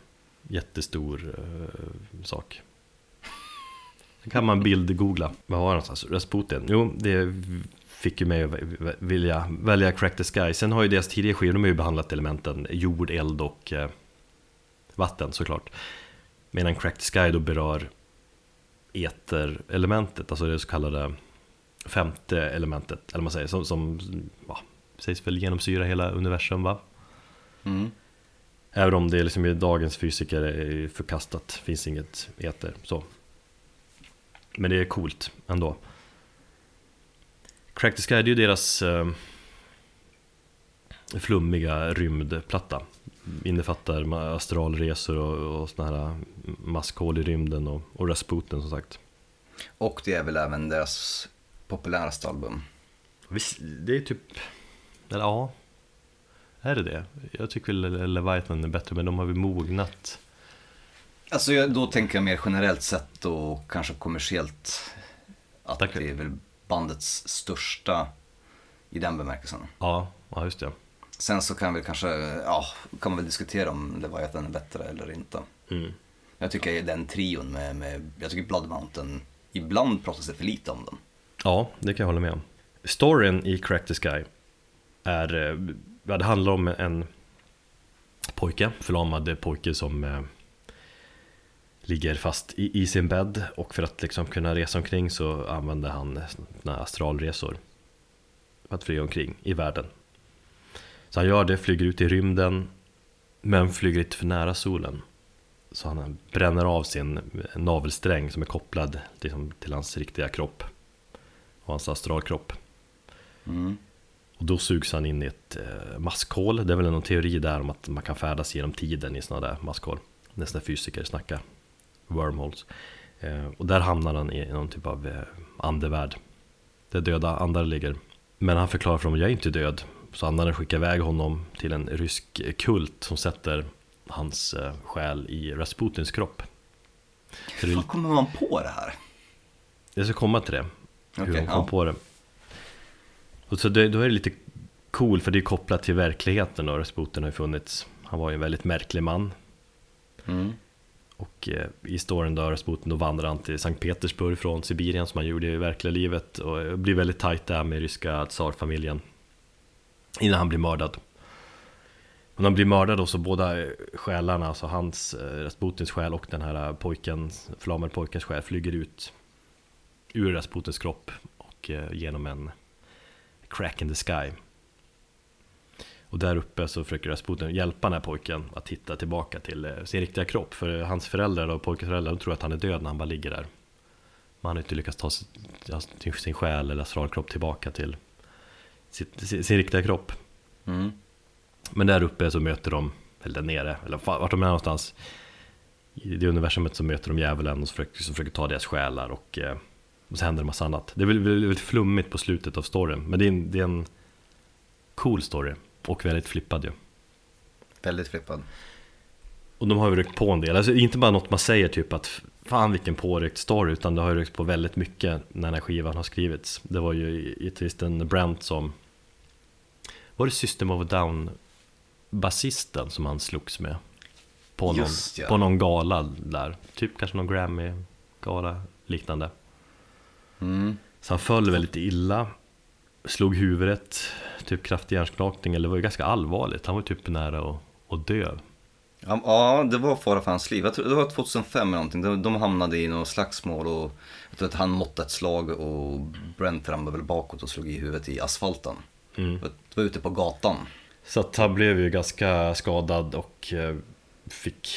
Jättestor eh, sak. Sen kan man bildgoogla. Vad var det någonstans? Rasputin? Jo, det fick ju mig att vilja välja Crack the Sky. Sen har ju deras tidigare skivor, de har ju behandlat elementen jord, eld och eh, vatten såklart. Medan Crack the Sky då berör eterelementet, alltså det så kallade femte elementet, eller man säger, som, som ja, sägs väl genomsyra hela universum va? Mm. Även om det liksom i dagens fysiker är förkastat, finns inget eter så. Men det är coolt ändå. Crack the Sky, det är ju deras eh, flummiga rymdplatta. Innefattar astralresor och, och såna här maskhål i rymden och, och Rasputin som sagt. Och det är väl även deras populäraste album. Visst, det är typ, eller ja, är det det? Jag tycker väl Leviathan är bättre, men de har väl mognat. Alltså jag, då tänker jag mer generellt sett och kanske kommersiellt. Att Tack. det är väl bandets största i den bemärkelsen. Ja, ja just det. Sen så kan vi kanske, ja, kan man väl diskutera om Leviathan är bättre eller inte. Mm. Jag tycker den trion med, med jag tycker Blood Mountain, ibland pratas det för lite om den. Ja, det kan jag hålla med om. Storyn i Crack the Sky är, eh, ja, det handlar om en pojke, förlamad pojke som eh, ligger fast i, i sin bädd och för att liksom kunna resa omkring så använder han såna astralresor för att flyga omkring i världen. Så han gör det, flyger ut i rymden men flyger lite för nära solen. Så han bränner av sin navelsträng som är kopplad liksom, till hans riktiga kropp och hans astralkropp. Mm. Och då sugs han in i ett eh, maskhål. Det är väl någon teori där om att man kan färdas genom tiden i sådana där maskhål. Nästan fysiker snackar wormholes. Eh, och där hamnar han i någon typ av eh, andevärld. Där döda andar ligger. Men han förklarar för dem att jag är inte död. Så andarna skickar iväg honom till en rysk kult som sätter hans själ i Rasputins kropp. Hur är- kommer man på det här? jag ska komma till det. Hur Okej, de kom ja. på det. Och så det, då är det lite cool för det är kopplat till verkligheten och Rasputin har ju funnits. Han var ju en väldigt märklig man. Mm. Och eh, i storyn då Rasputin då vandrar han till Sankt Petersburg från Sibirien som han gjorde i verkliga livet och blir väldigt tajt där med ryska tsarfamiljen. Innan han blir mördad. Och när han blir mördad då så båda eh, själarna, alltså hans, eh, Rasputins själ och den här pojken, förlamade pojkens själ flyger ut ur Rasputins kropp och eh, genom en crack in the sky. Och där uppe så försöker Rasputin hjälpa den här pojken att hitta tillbaka till eh, sin riktiga kropp. För hans föräldrar och pojkens föräldrar tror att han är död när han bara ligger där. Men han har inte lyckats ta sin, sin själ eller astralkropp tillbaka till sitt, sin, sin riktiga kropp. Mm. Men där uppe så möter de, eller där nere, eller vart de är någonstans I det universumet så möter de djävulen och så försöker, så försöker ta deras själar och, eh, och så händer det massa annat. Det är väl- väl- väldigt flummigt på slutet av storyn Men det är en, det är en cool story. Och väldigt flippad ju. Väldigt flippad. Och de har ju ryckt på en del, alltså inte bara något man säger typ att Fan vilken påryckt story, utan det har ju ryckt på väldigt mycket när den här skivan har skrivits. Det var ju gitarristen Brent som Var det System of a Down basisten som han slogs med? På någon, Just ja. på någon gala där, typ kanske någon Grammy-gala liknande Mm. Så han föll väldigt illa Slog huvudet, typ kraftig hjärnskakning, eller det var ju ganska allvarligt Han var typ nära att, att dö Ja, Ja, det var fara för hans liv. Jag tror det var 2005 eller någonting. De, de hamnade i något slagsmål och jag tror att han måttade ett slag och Brent ramlade väl bakåt och slog i huvudet i asfalten. Mm. Det var ute på gatan. Så att han blev ju ganska skadad och eh, fick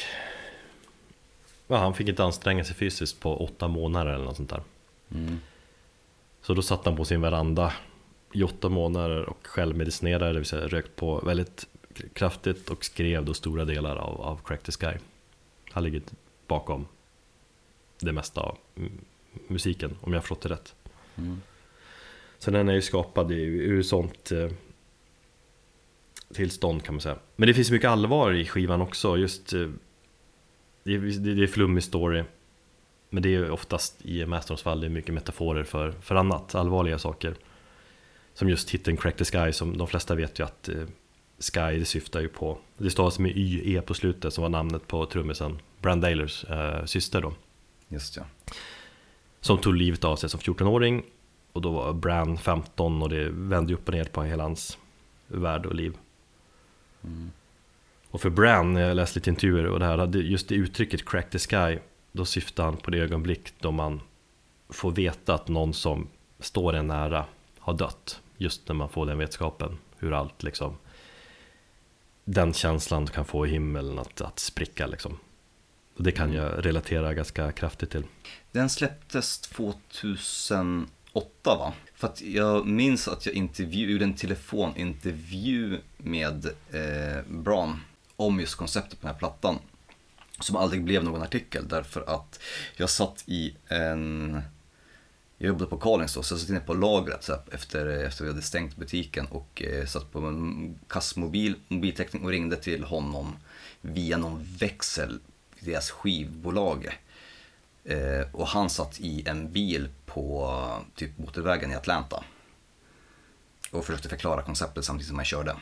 ja, Han fick inte anstränga sig fysiskt på åtta månader eller något sånt där Mm. Så då satt han på sin veranda i åtta månader och självmedicinerade, det vill säga rökt på väldigt kraftigt och skrev då stora delar av, av Crack the Sky Han ligger bakom det mesta av musiken, om jag förstått det rätt Mm. Så den är ju skapad ur sånt eh, tillstånd kan man säga. Men det finns mycket allvar i skivan också. Just eh, det, är- det, det är flummig story. Men det är oftast i Masterons fall det är mycket metaforer för, för annat, allvarliga saker. Som just hitten Crack the Sky, som de flesta vet ju att eh, Sky det syftar ju på, det stavas med YE på slutet som var namnet på trummisen Brand Dailers eh, syster då. Just ja. Som tog livet av sig som 14-åring och då var Bran 15 och det vände ju upp och ner på hela hans värld och liv. Och för Bran, jag läste lite intervjuer och det här, just det uttrycket 'crack the sky' då syftar han på det ögonblick då man får veta att någon som står en nära har dött. Just när man får den vetskapen, hur allt liksom den känslan kan få i himlen att, att spricka liksom. Och det kan jag relatera ganska kraftigt till. Den släpptes 2008 va? För att jag minns att jag intervju, gjorde en telefonintervju med eh, Bran om just konceptet på den här plattan. Som aldrig blev någon artikel därför att jag satt i en... Jag jobbade på Carlings då, så jag satt inne på lagret så här, efter, efter vi hade stängt butiken och eh, satt på en kassmobil, mobiltäckning och ringde till honom via någon växel i deras skivbolag. Eh, och han satt i en bil på typ motorvägen i Atlanta. Och försökte förklara konceptet samtidigt som han körde.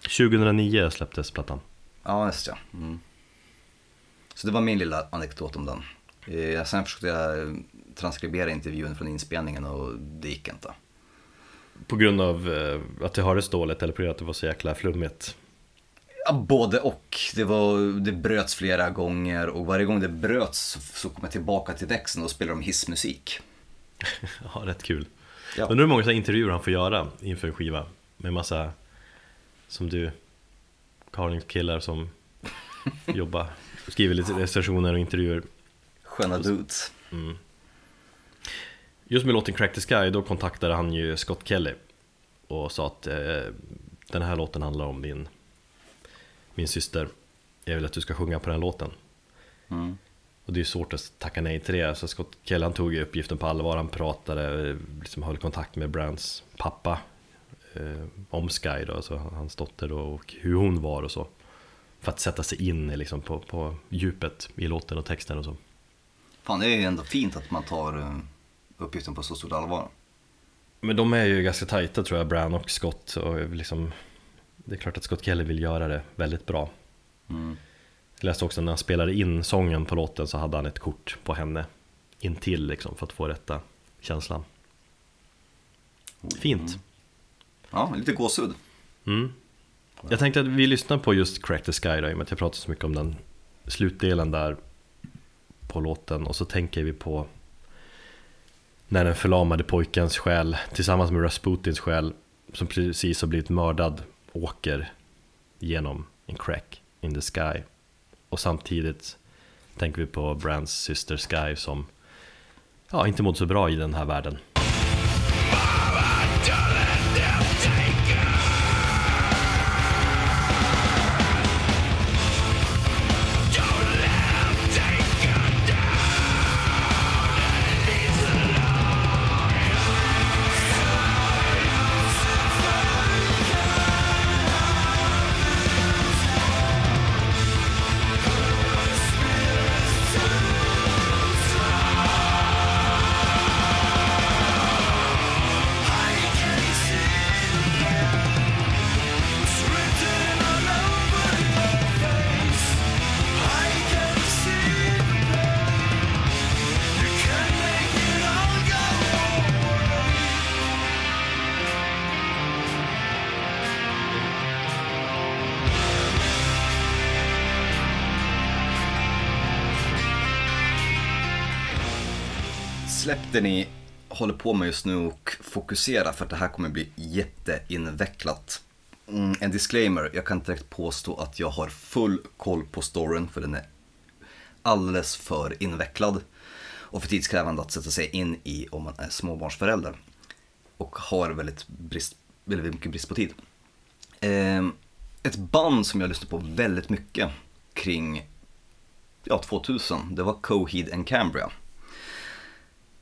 2009 släpptes plattan. Ja, just ja. Mm. Så det var min lilla anekdot om den. Eh, sen försökte jag transkribera intervjun från inspelningen och det gick inte. På grund av eh, att det hördes dåligt eller på grund av att det var så jäkla flummigt? Ja, både och. Det, var, det bröts flera gånger och varje gång det bröts så, så kom jag tillbaka till växeln och spelade de hissmusik. (laughs) Ja, rätt kul. Ja. Undrar hur många intervjuer han får göra inför en skiva med massa, som du, Carlings killar som (laughs) jobbar, skriver lite recensioner och intervjuer. Sköna dudes. Just med låten Crack the Sky, då kontaktade han ju Scott Kelly och sa att eh, den här låten handlar om min, min syster. Jag vill att du ska sjunga på den låten. Mm. Och det är svårt att tacka nej till det. Så Scott Kelly tog uppgiften på allvar. Han pratade, liksom höll kontakt med Brands pappa eh, om Sky då, alltså hans dotter då, och hur hon var och så. För att sätta sig in liksom, på, på djupet i låten och texten och så. Fan, det är ju ändå fint att man tar eh, uppgiften på så stort allvar. Men de är ju ganska tajta tror jag, Bran och Scott. Och liksom, det är klart att Scott Kelly vill göra det väldigt bra. Mm. Jag läste också när han spelade in sången på låten så hade han ett kort på henne intill liksom för att få rätta känslan. Fint. Ja, lite gåshud. Mm. Jag tänkte att vi lyssnar på just Crack the Sky då, i och med att jag pratar så mycket om den slutdelen där på låten och så tänker vi på när den förlamade pojkens själ tillsammans med Rasputins själ som precis har blivit mördad åker genom en crack in the sky och samtidigt tänker vi på Brands syster Sky som ja, inte mått så bra i den här världen. På med just nu och fokusera för att det här kommer bli jätteinvecklat. Mm, en disclaimer, jag kan inte direkt påstå att jag har full koll på storyn för den är alldeles för invecklad och för tidskrävande att sätta sig in i om man är småbarnsförälder och har väldigt, brist, väldigt mycket brist på tid. Eh, ett band som jag lyssnade på väldigt mycket kring ja, 2000, det var Coheed and Cambria.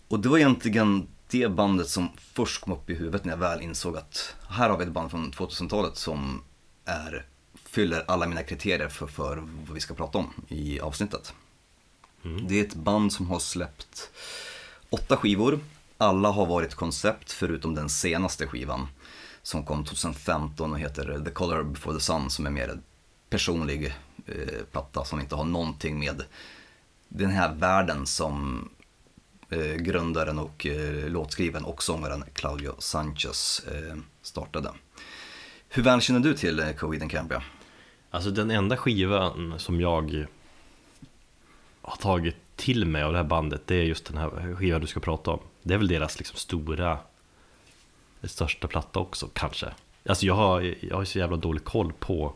Och det var egentligen det bandet som först kom upp i huvudet när jag väl insåg att här har vi ett band från 2000-talet som är, fyller alla mina kriterier för, för vad vi ska prata om i avsnittet. Det är ett band som har släppt åtta skivor. Alla har varit koncept förutom den senaste skivan som kom 2015 och heter The Color Before the Sun som är mer en personlig eh, platta som inte har någonting med den här världen som Eh, grundaren och eh, låtskrivaren och sångaren Claudio Sanchez eh, startade. Hur väl känner du till eh, Coheed and Cambria? Alltså den enda skivan som jag har tagit till mig av det här bandet Det är just den här skivan du ska prata om Det är väl deras liksom stora Största platta också kanske Alltså jag har, jag har så jävla dålig koll på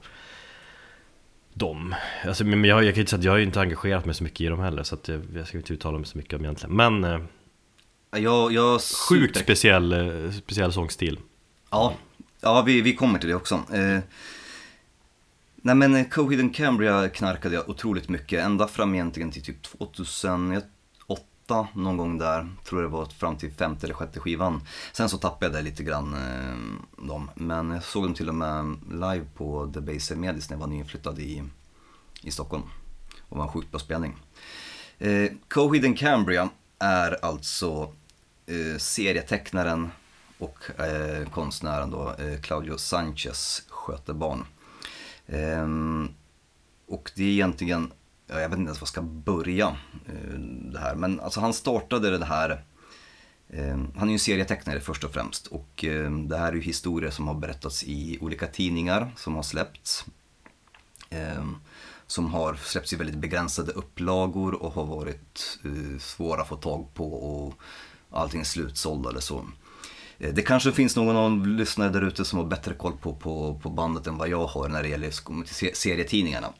dem. Alltså, Men jag, jag kan inte säga att jag har ju inte engagerat mig så mycket i dem heller Så att jag, jag ska inte uttala mig så mycket om egentligen. Men eh, Jag, jag sjukt speciell, eh, speciell sångstil. Ja, ja vi, vi kommer till det också. Eh, nej men Coheed and Cambria knarkade jag otroligt mycket, ända fram egentligen till typ 2008 någon gång där, tror det var fram till femte eller sjätte skivan. Sen så tappade jag det lite grann eh, dem, men jag såg dem till och med live på The Base Medis när jag var nyinflyttad i, i Stockholm. Och det var en sjukt bra spelning. Eh, Coheed and Cambria är alltså eh, serietecknaren och eh, konstnären då, eh, Claudio Sanchez sköter barn. Ehm, och det är egentligen, jag vet inte ens var jag ska börja eh, det här, men alltså han startade det här eh, han är ju en serietecknare först och främst och eh, det här är ju historier som har berättats i olika tidningar som har släppts. Som har släppts i väldigt begränsade upplagor och har varit svåra att få tag på och allting är slutsålda eller så. Det kanske finns någon av lyssnare där ute som har bättre koll på, på, på bandet än vad jag har när det gäller serietidningarna.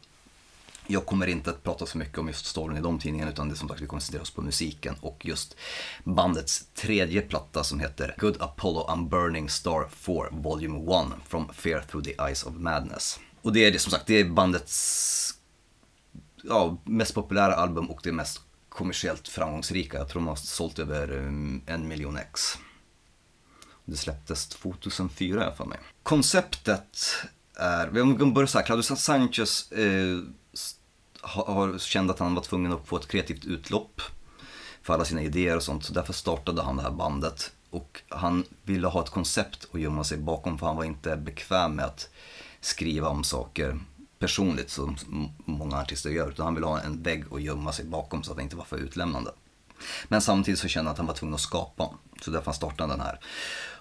Jag kommer inte att prata så mycket om just storyn i de tidningarna utan det är som sagt vi koncentrerar oss på musiken och just bandets tredje platta som heter Good Apollo I'm Burning Star 4 Volume 1 From Fear Through the Eyes of Madness. Och det är det som sagt, det är bandets ja, mest populära album och det mest kommersiellt framgångsrika. Jag tror de har sålt över eh, en miljon ex. Det släpptes 2004 i alla fall mig. Konceptet är, om vi börjar så här, Claudio Sanchez eh, har, kände att han var tvungen att få ett kreativt utlopp för alla sina idéer och sånt. Så därför startade han det här bandet. Och han ville ha ett koncept att gömma sig bakom för han var inte bekväm med att skriva om saker personligt som många artister gör. Utan han ville ha en vägg att gömma sig bakom så att det inte var för utlämnande. Men samtidigt så kände han att han var tvungen att skapa. Så därför han startade den här.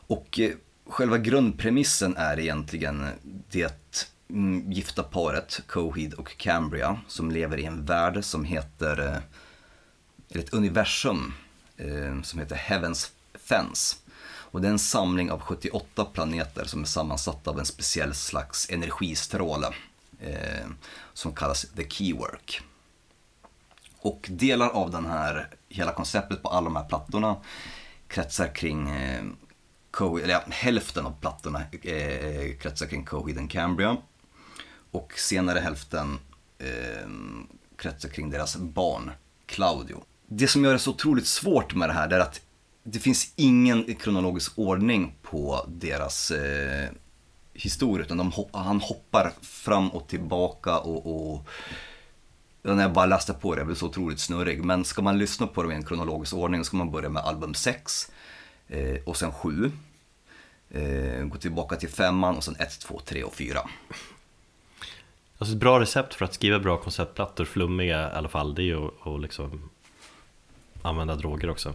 Och eh, själva grundpremissen är egentligen det Mm, gifta paret Coheed och Cambria som lever i en värld som heter, eh, eller ett universum eh, som heter Heavens Fence. Och det är en samling av 78 planeter som är sammansatta av en speciell slags energistråle eh, som kallas The Keywork. Och delar av den här, hela konceptet på alla de här plattorna kretsar kring eh, Co- eller ja, hälften av plattorna eh, kretsar kring Coheed and Cambria. Och senare hälften eh, kretsar kring deras barn, Claudio. Det som gör det så otroligt svårt med det här är att det finns ingen kronologisk ordning på deras eh, historia. Utan de, han hoppar fram och tillbaka och, och när jag bara läste på det, jag blev så otroligt snurrig. Men ska man lyssna på dem i en kronologisk ordning ska man börja med album 6 eh, och sen 7. Eh, gå tillbaka till femman och sen 1, 2, 3 och 4. Alltså ett bra recept för att skriva bra konceptplattor, flummiga i alla fall, det är ju att, liksom använda droger också.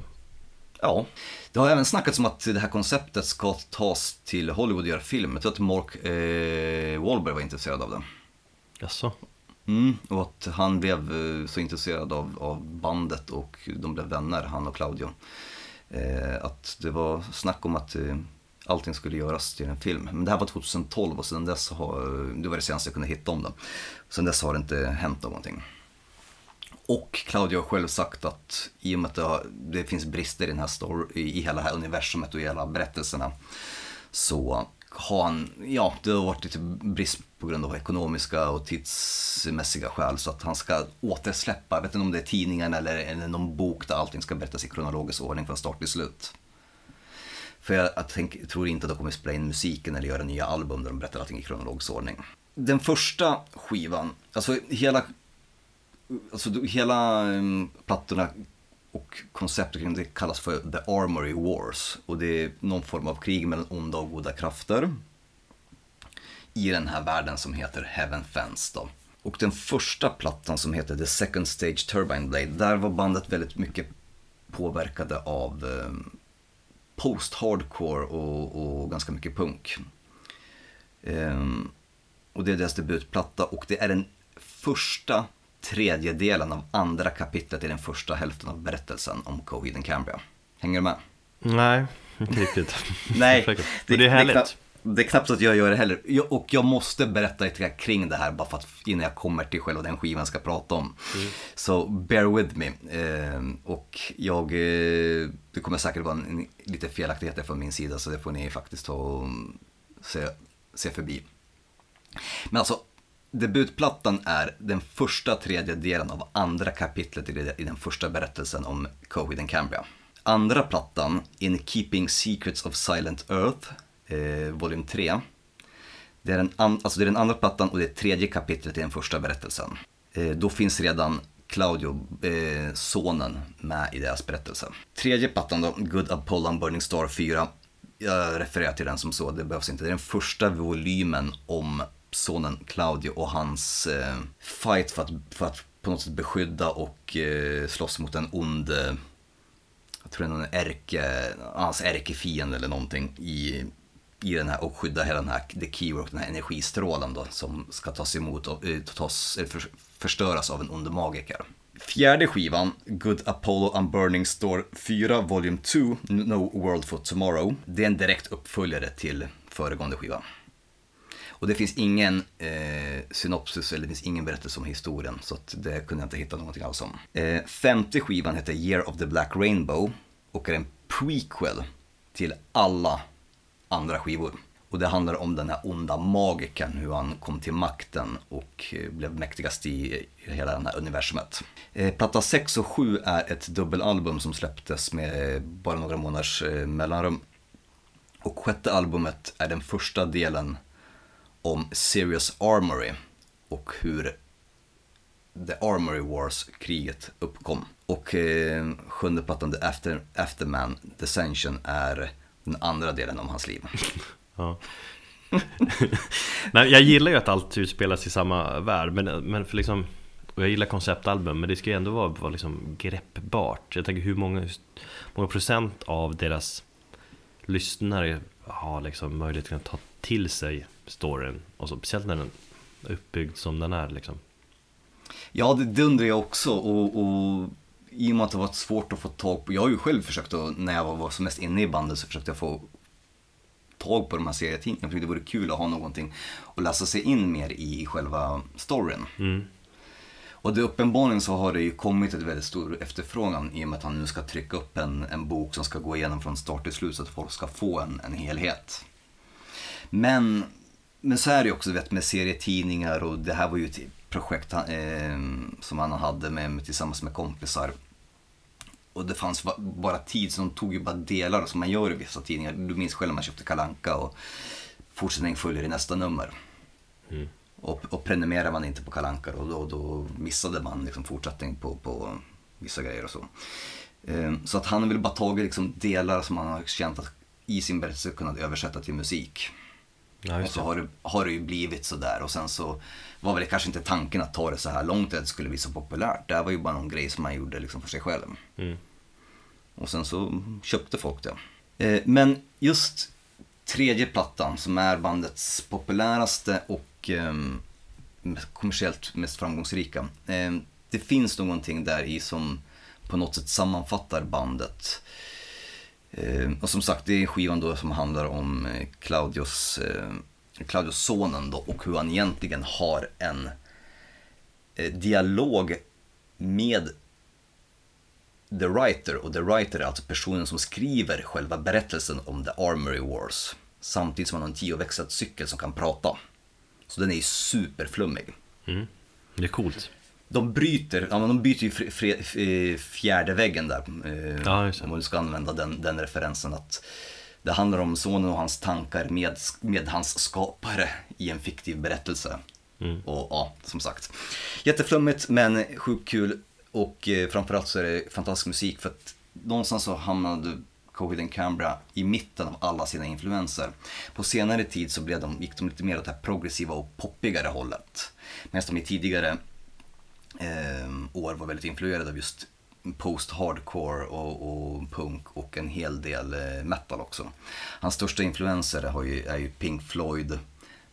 Ja, det har även snackats om att det här konceptet ska tas till Hollywood och göra film. Jag tror att Mark eh, Wahlberg var intresserad av det. Jaså? Mm, och att han blev eh, så intresserad av, av bandet och de blev vänner, han och Claudio. Eh, att det var snack om att eh, allting skulle göras till en film. Men det här var 2012 och sedan dess har, det var det senaste jag kunde hitta om det. Sen dess har det inte hänt någonting. Och Claudio har själv sagt att i och med att det, har, det finns brister i den här story, i hela det här universumet och i alla berättelserna så har han, ja det har varit lite brist på grund av ekonomiska och tidsmässiga skäl så att han ska återsläppa, jag vet inte om det är tidningen eller, eller någon bok där allting ska berättas i kronologisk ordning från start till slut. För jag, jag tänk, tror inte att de kommer spela in musiken eller göra nya album där de berättar allting i kronologisk ordning. Den första skivan, alltså hela, alltså hela um, plattorna och konceptet kring det kallas för The Armory Wars. Och det är någon form av krig mellan onda och goda krafter. I den här världen som heter Heaven Fence då. Och den första plattan som heter The Second Stage Turbine Blade, där var bandet väldigt mycket påverkade av um, post-hardcore och, och, ganska mycket punk. Um, och det är deras debutplatta och det är den första tredjedelen av andra kapitlet i den första hälften av berättelsen om Coheed and Cambria. Hänger du med? Nej, inte riktigt. Nej, (laughs) det, det, det är härligt. Det är, knappt, knappt att jag gör det heller. Jag, och jag måste berätta lite kring det här bara för att innan jag kommer till själva den skivan jag ska prata om. Mm. Så bear with me. Eh, och jag, eh, det kommer säkert vara en, en, lite felaktigheter från min sida så det får ni faktiskt ta och se, se förbi. Men alltså, debutplattan är den första tredjedelen av andra kapitlet i den första berättelsen om Coheed and Cambria. Andra plattan, In Keeping Secrets of Silent Earth, eh, volym 3. Det är, den alltså det är den andra plattan och det är tredje kapitlet i den första berättelsen. Eh, då finns redan Claudio, eh, sonen, med i deras berättelse. Tredje plattan då, Good Apollon Burning Star 4. Jag refererar till den som så, det behövs inte. Det är den första volymen om sonen Claudio och hans eh, fight för att, för att på något sätt beskydda och eh, slåss mot en ond, eh, jag tror det är någon ärke, hans ärkefiende eller någonting i, i den här och skydda hela den här, the keyword, den här energistrålen då som ska tas emot och eh, tas, eh, för, förstöras av en ond magiker. Fjärde skivan, Good Apollo Unburning Store 4 Volume 2, No World for Tomorrow. Det är en direkt uppföljare till föregående skiva. Och det finns ingen eh, synopsis eller det finns ingen berättelse om historien så att det kunde jag inte hitta någonting alls om. Eh, femte skivan heter Year of the Black Rainbow och är en prequel till alla andra skivor. Och det handlar om den här onda magikern, hur han kom till makten och eh, blev mäktigast i hela det här universumet. Eh, platta 6 och 7 är ett dubbelalbum som släpptes med eh, bara några månaders mellanrum. Och sjätte albumet är den första delen om Serious Armory och hur The Armory Wars-kriget uppkom. Och eh, sjunde plattan, The After, Afterman Descension, är den andra delen om hans liv. (laughs) Ja. Nej, jag gillar ju att allt utspelas i samma värld, men, men för liksom och jag gillar konceptalbum, men det ska ju ändå vara, vara liksom greppbart. Jag tänker hur många, många procent av deras lyssnare har liksom möjlighet att ta till sig storyn. Och så, speciellt när den är uppbyggd som den är liksom. Ja, det, det undrar jag också. Och, och i och med att det var svårt att få tag på, jag har ju själv försökt att, när jag var som mest inne i bandet så försökte jag få tag på de här serietidningarna. Jag tyckte det vore kul att ha någonting att läsa sig in mer i själva storyn. Mm. Och det uppenbarligen så har det ju kommit ett väldigt stor efterfrågan i och med att han nu ska trycka upp en, en bok som ska gå igenom från start till slut så att folk ska få en, en helhet. Men, men så är det ju också vet, med serietidningar och det här var ju ett projekt eh, som han hade med, tillsammans med kompisar. Och det fanns bara tid, så de tog ju bara delar som man gör i vissa tidningar. Du minns själv när man köpte Kalanka och fortsättning följer i nästa nummer. Mm. Och, och prenumererar man inte på Kalanka då, då, då missade man liksom fortsättning på, på vissa grejer och så. Ehm, så att han vill bara tagit liksom delar som han har känt att i sin berättelse kunnat översätta till musik. Ja, och så har det, har det ju blivit sådär och sen så var väl kanske inte tanken att ta det så här långt att det skulle bli så populärt. Det här var ju bara någon grej som man gjorde liksom för sig själv. Mm. Och sen så köpte folk det. Ehm, men just tredje plattan som är bandets populäraste och och eh, kommersiellt mest framgångsrika. Eh, det finns någonting där i som på något sätt sammanfattar bandet. Eh, och som sagt, det är skivan då som handlar om eh, Claudios, eh, Claudios sonen då och hur han egentligen har en eh, dialog med The Writer och The Writer är alltså personen som skriver själva berättelsen om The Armory Wars. Samtidigt som han har en tioväxlad cykel som kan prata. Så den är ju superflummig. Mm. Det är coolt. De bryter, ja, men de byter ju fr fjärde väggen där. Eh, Ja, om man ska använda den, den referensen. att Det handlar om sonen och hans tankar med, med hans skapare i en fiktiv berättelse. Och ja, som sagt. Jätteflummigt men sjukt kul och eh, framförallt så är det fantastisk musik för att någonstans så hamnade Coheed and Cambria i mitten av alla sina influenser. På senare tid så blev de, gick de lite mer åt det här progressiva och poppigare hållet. Medan de i tidigare eh, år var väldigt influerade av just post-hardcore och, och punk och en hel del eh, metal också. Hans största influenser har ju, är ju Pink Floyd,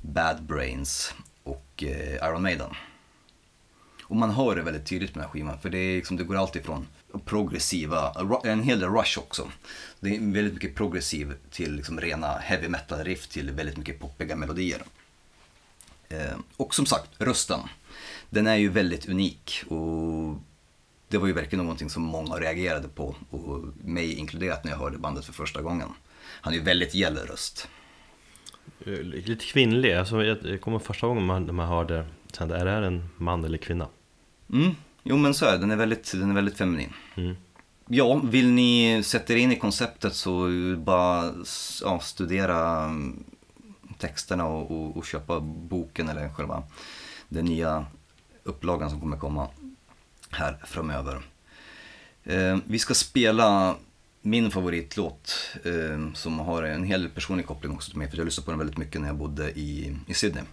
Bad Brains och eh, Iron Maiden. Och man hör det väldigt tydligt med den här skivan för det, är liksom, det går alltid från progressiva, en hel del Rush också. Det är väldigt mycket progressiv till liksom rena heavy metal riff till väldigt mycket poppiga melodier. Eh, och som sagt, rösten. Den är ju väldigt unik och det var ju verkligen någonting som många reagerade på och mig inkluderat när jag hörde bandet för första gången. Han är ju väldigt gäll röst. Eh, Lite kvinnlig, alltså jag kommer första gången man, man hörde, sen är det här en man eller kvinna? Mm, jo men så är det, den är väldigt, den är väldigt feminin. Mm. Ja, vill ni sätta er in i konceptet så bara ja, studera mm, texterna och, och, och köpa boken eller själva den nya upplagan som kommer komma här framöver. Eh, vi ska spela min favoritlåt eh, som har en hel personlig koppling också till mig för jag lyssnade på den väldigt mycket när jag bodde i, i Sydney.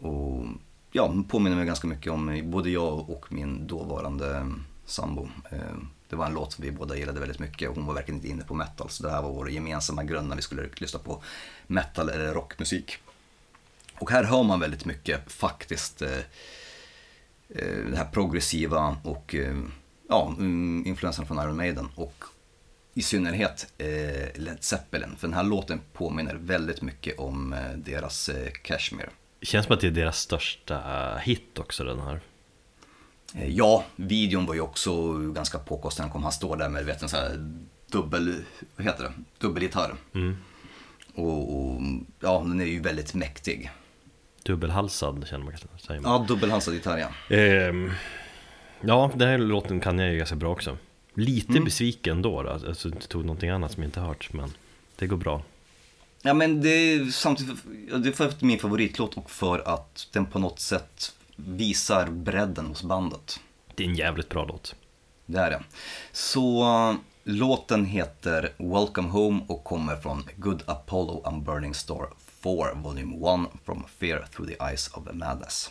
Och ja, den påminner mig ganska mycket om både jag och min dåvarande sambo. Eh, Det var en låt som vi båda gillade väldigt mycket och hon var verkligen inte inne på metal. Så det här var vår gemensamma grund när vi skulle lyssna på metal eller rockmusik. Och här hör man väldigt mycket faktiskt eh, det här progressiva och eh, ja, mm, influensen från Iron Maiden. Och i synnerhet eh, Led Zeppelin. För den här låten påminner väldigt mycket om eh, deras eh, Kashmir. Känns som att det är deras största hit också den här. Eh, Ja, videon var ju också ganska påkostad han kom. Han står där med vet, en sån här dubbel, vad heter det? dubbelgitarr. Mm. Och, och ja, den är ju väldigt mäktig. Dubbelhalsad känner man kanske, säger man. Ja, dubbelhalsad gitarr ja. Ehm, ja, den här låten kan jag ju ganska bra också. Lite besviken då, då, alltså inte tog någonting annat som jag inte hört, men det går bra. Ja men det är samtidigt, det är för att min favoritlåt och för att den på något sätt visar bredden hos bandet. Det är en jävligt bra låt. Det är det. Så låten heter Welcome Home och kommer från Good Apollo and Burning Star 4 Volume 1 From Fear Through the Eyes of Madness.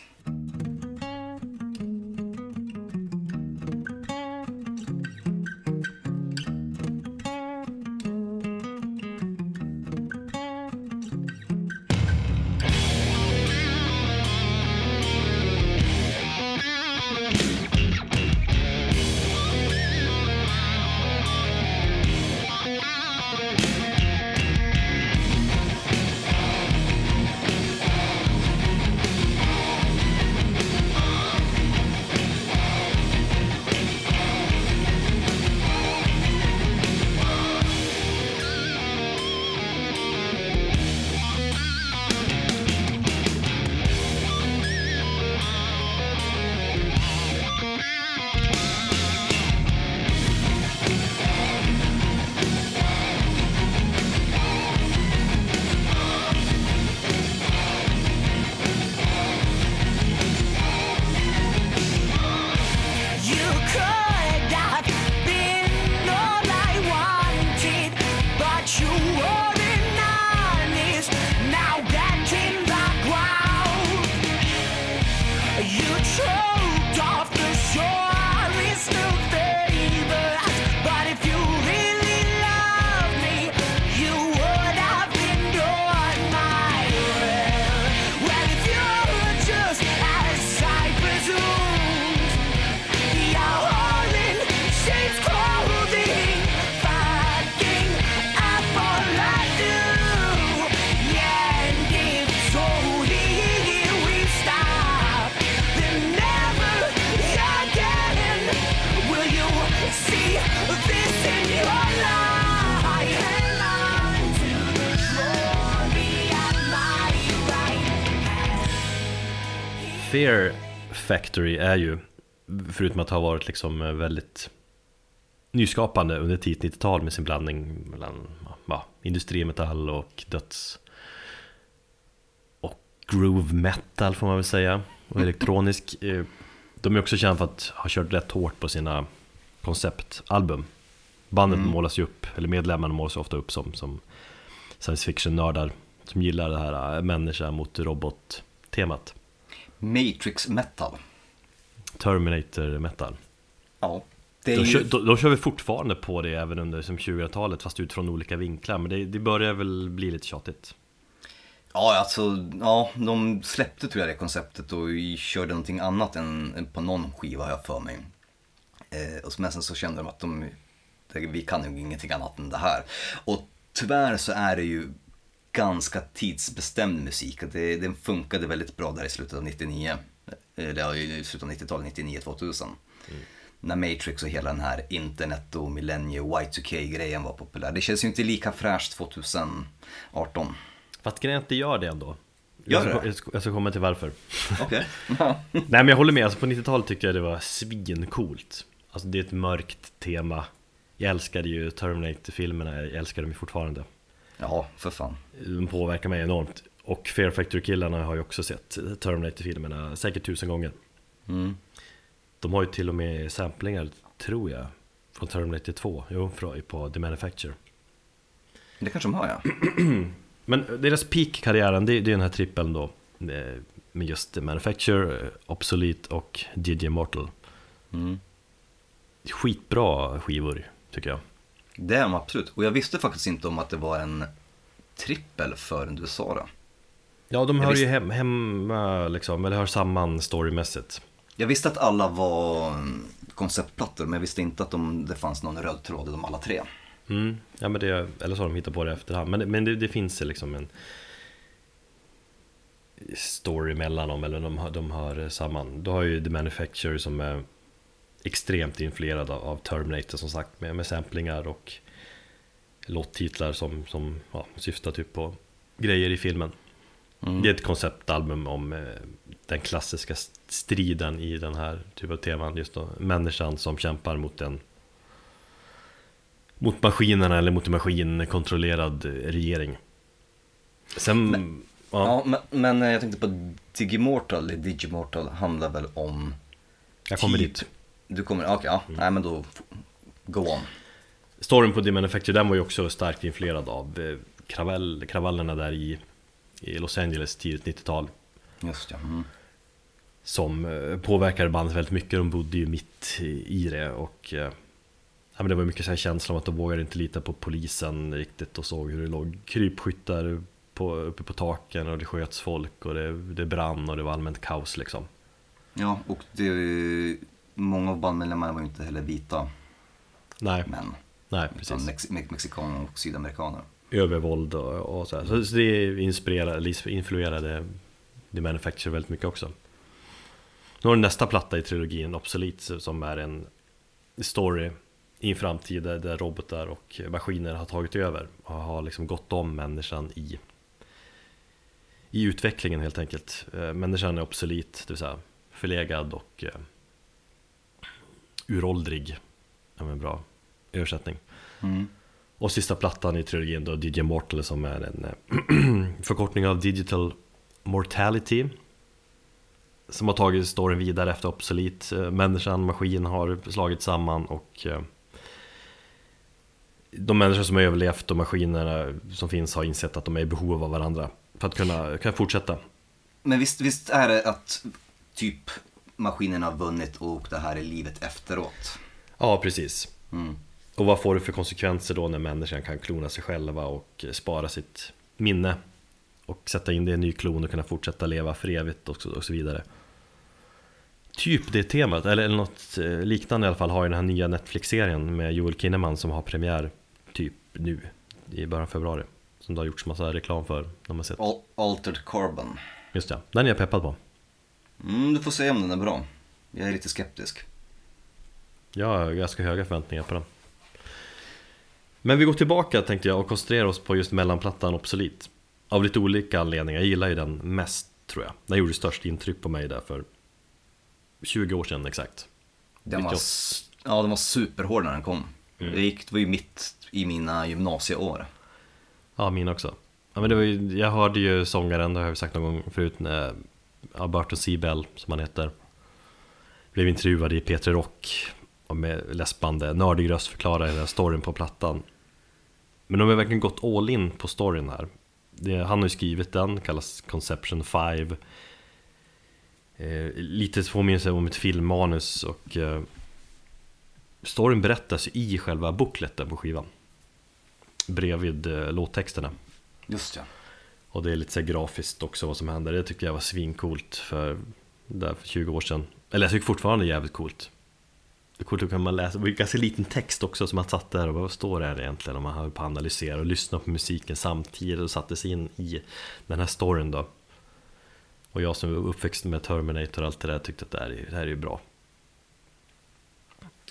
Factory är ju, förutom att ha varit liksom väldigt nyskapande under tidigt 90-tal med sin blandning mellan ja, industrimetall och döds och groove metal får man väl säga och elektronisk. eh, De är också kända för att ha kört rätt hårt på sina konceptalbum. Bandet Mm. målas ju upp, eller medlemmarna målas ofta upp som, som science fiction-nördar som gillar det här äh, människa mot robot-temat. Matrix metal. Terminator metal. Ja. Det är De, ju... kör, de, de kör väl fortfarande på det även under som 2000-talet fast utifrån olika vinklar men det, det börjar väl bli lite tjatigt. Ja, alltså, ja, de släppte tror jag det konceptet och körde någonting annat än, på någon skiva har jag för mig. Eh, och men sen så kände de att de, vi kan ju ingenting annat än det här. Och tyvärr så är det ju ganska tidsbestämd musik. Att Det, den funkade väldigt bra där i slutet av 99. Eller ja, i slutet av 90-talet, 99-2000. När Matrix och hela den här internet och millennie Y2K-grejen var populär. Det känns ju inte lika fräscht 2018. Fast grejen det gör det ändå. Jag, ska, jag, ska, jag ska komma till varför. (laughs) Okej. (laughs) Nej men jag håller med, alltså på 90-talet tyckte jag det var svincoolt. Alltså det är ett mörkt tema. Jag älskade ju Terminator-filmerna, jag älskar dem ju fortfarande. Ja, för fan. De påverkar mig enormt. Och Fear Factory-killarna har ju också sett Terminator-filmerna säkert tusen gånger. Mm. De har ju till och med samplingar, tror jag, från Terminator 2. Jo, på The Manufacture. Det kanske de har ja. (clears throat) Men deras peak-karriären, det, det är den här trippeln då. eh, Med just The Manufacture, eh, Obsolete och DJ Mortal. Mm. Skitbra skivor, tycker jag. Det är de absolut. Och jag visste faktiskt inte om att det var en trippel förrän du sa det. Ja, de hör ju hem, hemma liksom, eller hör samman storymässigt. Jag visste att alla var mm, konceptplattor, men jag visste inte att de, det fanns någon röd tråd i dem alla tre. Mm, ja men det, eller så har de hittat på det efterhand. Men, men det, det finns ju liksom en story mellan dem, eller de, de hör samman. Du har ju The Manufacturer som är extremt influerad av, av Terminator som sagt, med, med samplingar och låttitlar som, som ja, syftar typ på grejer i filmen. Mm. Det är ett konceptalbum om eh, den klassiska st- striden i den här typen av teman. Just då, människan som kämpar mot en mot maskinerna eller mot en maskinkontrollerad eh, regering. Sen, Men- ja, Ja, men, men jag tänkte på Digimortal, eller Digimortal handlar väl om... jag kommer typ- dit. Du kommer, okej, ja, nej men då, go on. Storyn på The Manufacture, den var ju också starkt influerad av eh, kravall, kravallerna där i, i Los Angeles tidigt 90-tal. Just ja. Mm. som eh, påverkade bandet väldigt mycket. De bodde ju mitt i det och eh, ja, men det var mycket så här känsla om att de vågade inte lita på polisen riktigt och såg hur det låg krypskyttar på, uppe på taken och det sköts folk och det, det brann och det var allmänt kaos liksom. Ja, och det, många av bandmedlemmarna var ju inte heller vita Nej, män. nej precis. mex, mex, mexikaner och sydamerikaner. Övervåld och, och så här. Så, så det inspirerade, influerade The Manufacture väldigt mycket också. Nu har du nästa platta i trilogin, Obsolete, som är en story i en framtid där, robotar och maskiner har tagit över och har liksom gått om människan i i utvecklingen helt enkelt. Eh, människan är obsolet, det vill säga förlegad och eh, uråldrig. Ja, men bra översättning. Mm. Och sista plattan i trilogin då, DJ Mortal som är en eh, (clears throat) förkortning av Digital Mortality. Som har tagit storyn vidare efter Obsolete. Eh, Människan, maskin har slagit samman och eh, de människor som har överlevt och maskinerna som finns har insett att de är i behov av varandra för att kunna, kunna fortsätta. Men visst, visst är det att typ maskinerna har vunnit och det här är livet efteråt? Ja, precis. Mm. Och vad får det för konsekvenser då när människan kan klona sig själva och spara sitt minne och sätta in det i en ny klon och kunna fortsätta leva för evigt och så, och så vidare. Typ det temat, eller, eller något eh, liknande i alla fall, har ju den här nya Netflix-serien med Joel Kinnaman som har premiär typ nu i början av februari. Som det har gjorts massa reklam för, de har sett. Al- Altered Carbon. Just det, den är jag peppad på. Mm, du får se om den är bra. Jag är lite skeptisk. Jag har ganska höga förväntningar på den. Men vi går tillbaka tänkte jag och koncentrerar oss på just mellanplattan Obsolete. Av lite olika anledningar, jag gillar ju den mest tror jag. Den gjorde störst intryck på mig där för 20 år sedan exakt. Den var, 98. s- ja, den var superhård när den kom. Det, gick, det var ju mitt i mina gymnasieår. Ja, min också. Ja, men det var ju, jag hörde ju sångaren, det har jag sagt någon gång förut, Alberto Sibel, som han heter, blev intervjuad i P3 Rock och med läspande, nördig röst förklara hela storyn på plattan. Men de har verkligen gått all in på storyn här. Det, han har ju skrivit den, kallas Conception 5. Eh, lite påminner sig om ett filmmanus och eh, storyn berättas i själva bookleten på skivan. Bredvid eh, låttexterna. Just ja. Och det är lite så grafiskt också vad som händer. Det tyckte jag var svincoolt för, där för 20 år sedan. Eller jag tycker fortfarande det är jävligt coolt. Det coolt att kan man läsa, det var ganska liten text också som man satt där och bara, vad står det här egentligen? Och man höll på att analysera och lyssna på musiken samtidigt och satte sig in i den här storyn då. Och jag som var uppväxt med Terminator och allt det där tyckte att det här är, det här är ju bra.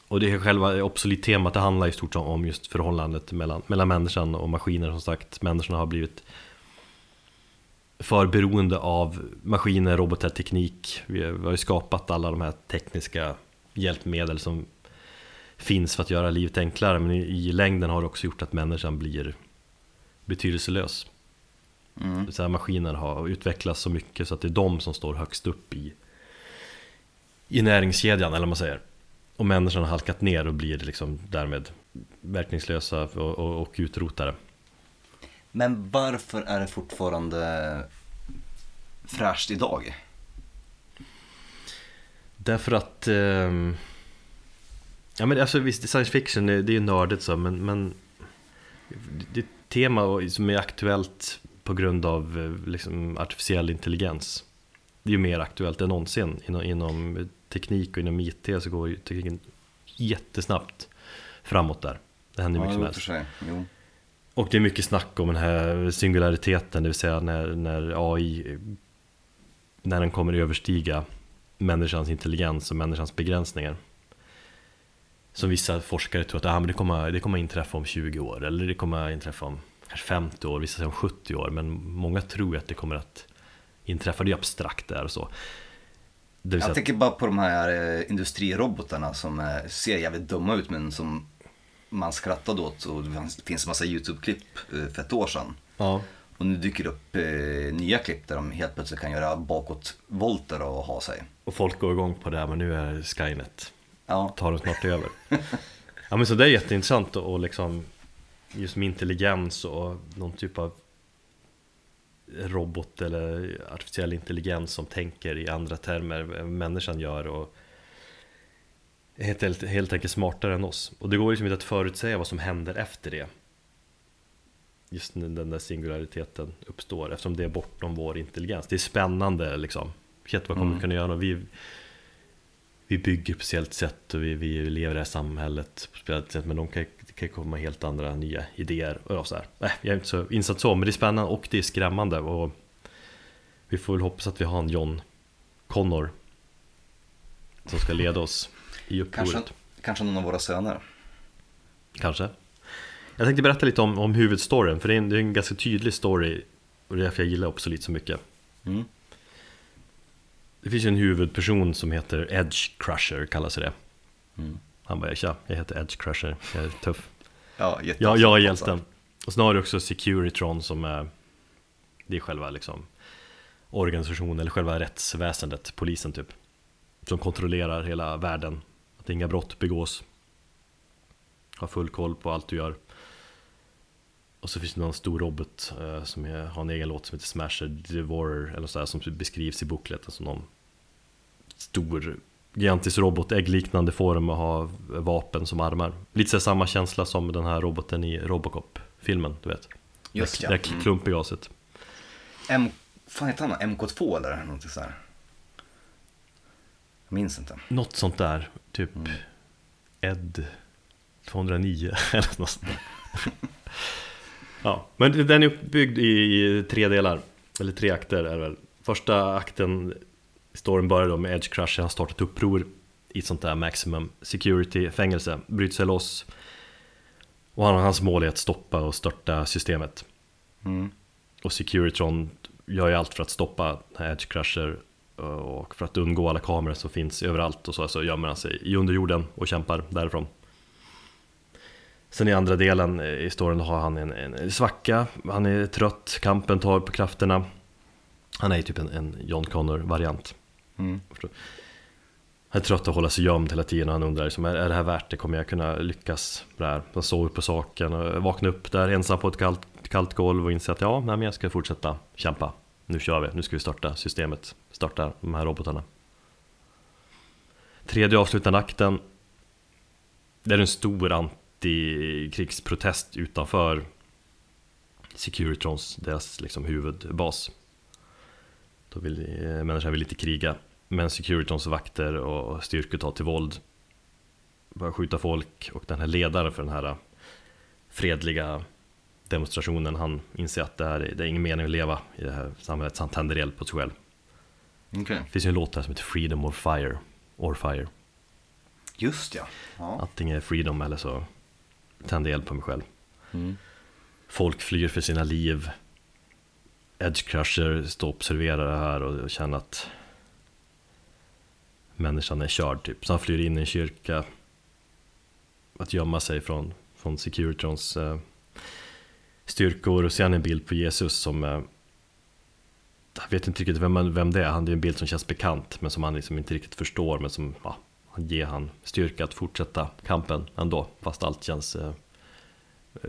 Och det är själva obsolit-temat, det handlar i stort sett om just förhållandet mellan, mellan människan och maskiner som sagt. Människorna har blivit för beroende av maskiner, robotar, teknik. Vi har ju skapat alla de här tekniska hjälpmedel som finns för att göra livet enklare. Men i, längden har det också gjort att människan blir betydelselös. Mm. Så här, maskiner har utvecklats så mycket så att det är de som står högst upp i, i näringskedjan, eller vad man säger. Och människan har halkat ner och blir liksom därmed verkningslösa och, och, och utrotade. Men varför är det fortfarande fräscht idag? Därför att ehm, Ja men alltså visst, science fiction det är ju nördigt så men, men Det är ett tema som är aktuellt på grund av eh, liksom, artificiell intelligens. Det är ju mer aktuellt än någonsin inom, inom teknik och inom IT så går ju tekniken jättesnabbt framåt där. Det händer mycket som helst. Och det är mycket snack om den här singulariteten, det vill säga när, när AI När den kommer överstiga människans intelligens och människans begränsningar Som vissa forskare tror att ah, men det, kommer, det kommer inträffa om 20 år eller det kommer inträffa om kanske 50 år, vissa säger om 70 år Men många tror att det kommer att inträffa, det är abstrakt där och så Jag tänker bara på de här eh, industrirobotarna som eh, ser jävligt dumma ut men som man skrattade åt och det finns massa YouTube-klipp eh, för ett år sedan. ja, Och nu dyker det upp nya klipp där de helt plötsligt kan göra bakåtvolter och ha sig. Och folk går igång på det här men nu är Skynet Ja, tar den snart över. (laughs) ja men så det är jätteintressant och och liksom just med intelligens och någon typ av robot eller artificiell intelligens som tänker i andra termer än människan gör och är helt, helt, helt enkelt smartare än oss. Och det går liksom inte att förutsäga vad som händer efter det. Just när den där singulariteten uppstår eftersom det är bortom vår intelligens. Det är spännande liksom. Vad kommer vi Mm. kunna göra? Vi, vi bygger på ett sätt och vi, vi lever i det här samhället på ett speciellt sätt men de kan, kan komma helt andra nya idéer och så här. Nej, jag är inte så insatt så men det är spännande och det är skrämmande och vi får väl hoppas att vi har en John Connor som ska leda oss i upproret. kanske, kanske någon av våra söner. Kanske. Jag tänkte berätta lite om, om huvudstoryn för det är, en, det är en ganska tydlig story och det är därför jag gillar Obsolete så mycket. Mm. Det finns ju en huvudperson som heter Edge Crusher kallas det. Mm. Han bara tja, jag heter Edge Crusher, jag är tuff. Ja, Ja, jag är hjälten. Och sen har du också Securitron som är Det är själva liksom Organisationen eller själva rättsväsendet, polisen typ Som kontrollerar hela världen Att inga brott begås Har full koll på allt du gör Och så finns det någon stor robot eh, som är, har en egen låt som heter Smasher Devourer eller så här, som beskrivs i bokleten som någon stor gigantisk robot, äggliknande form och har vapen som armar. Lite så samma känsla som den här roboten i Robocop-filmen, du vet. Just det, ja. det där Mm. klumpiga aset. M... Fan heter han MK2 eller någonting sådär? Jag minns inte. Något sånt där, typ Mm. Ed 209 (laughs) eller något sånt där. (laughs) Ja, men den är uppbyggd i tre delar, eller tre akter är det väl. Första akten, storyn börjar då med Edge Crusher, har startat uppror i ett sånt där maximum security fängelse, bryter sig loss. Och han, hans mål är att stoppa och störta systemet. Mm. Och Securitron gör ju allt för att stoppa Edge Crusher och för att undgå alla kameror som finns överallt och så, så gömmer han sig i underjorden och kämpar därifrån. Sen i andra delen i storyn har han en, en svacka, han är trött, kampen tar på krafterna. Han är ju typ en, en John Connor-variant. Mm. Han är trött att hålla sig gömd hela tiden och han undrar liksom, är, är det här värt det? Kommer jag kunna lyckas med det här? Han sover på saken och vaknar upp där ensam på ett kallt, kallt golv och inser att ja, nej, men jag ska fortsätta kämpa. Nu kör vi, nu ska vi starta systemet, starta de här robotarna. Tredje avslutande akten. Det är en stor antikrigsprotest utanför Securitrons, deras liksom huvudbas. Då vill, eh, människan vill inte kriga. Men Securitrons vakter och styrkor tar till våld. Börjar skjuta folk och den här ledaren för den här fredliga demonstrationen, han inser att det, här, är- det är ingen mening att leva i det här samhället, så han tänder eld på sig själv. Okej. Det finns ju en låt här som heter Freedom or Fire, or Fire. Just ja. ja. Antingen Freedom eller så tänder jag eld på mig själv. Mm. Folk flyr för sina liv. Edge Crusher står och observerar det här och känner att människan är körd typ. Så han flyr in i en kyrka. Att gömma sig från, från Securitrons eh, styrkor och ser han en bild på Jesus som eh, jag vet inte riktigt vem, vem det är, han det är en bild som känns bekant men som han liksom inte riktigt förstår men som ja, ger han styrka att fortsätta kampen ändå fast allt känns eh,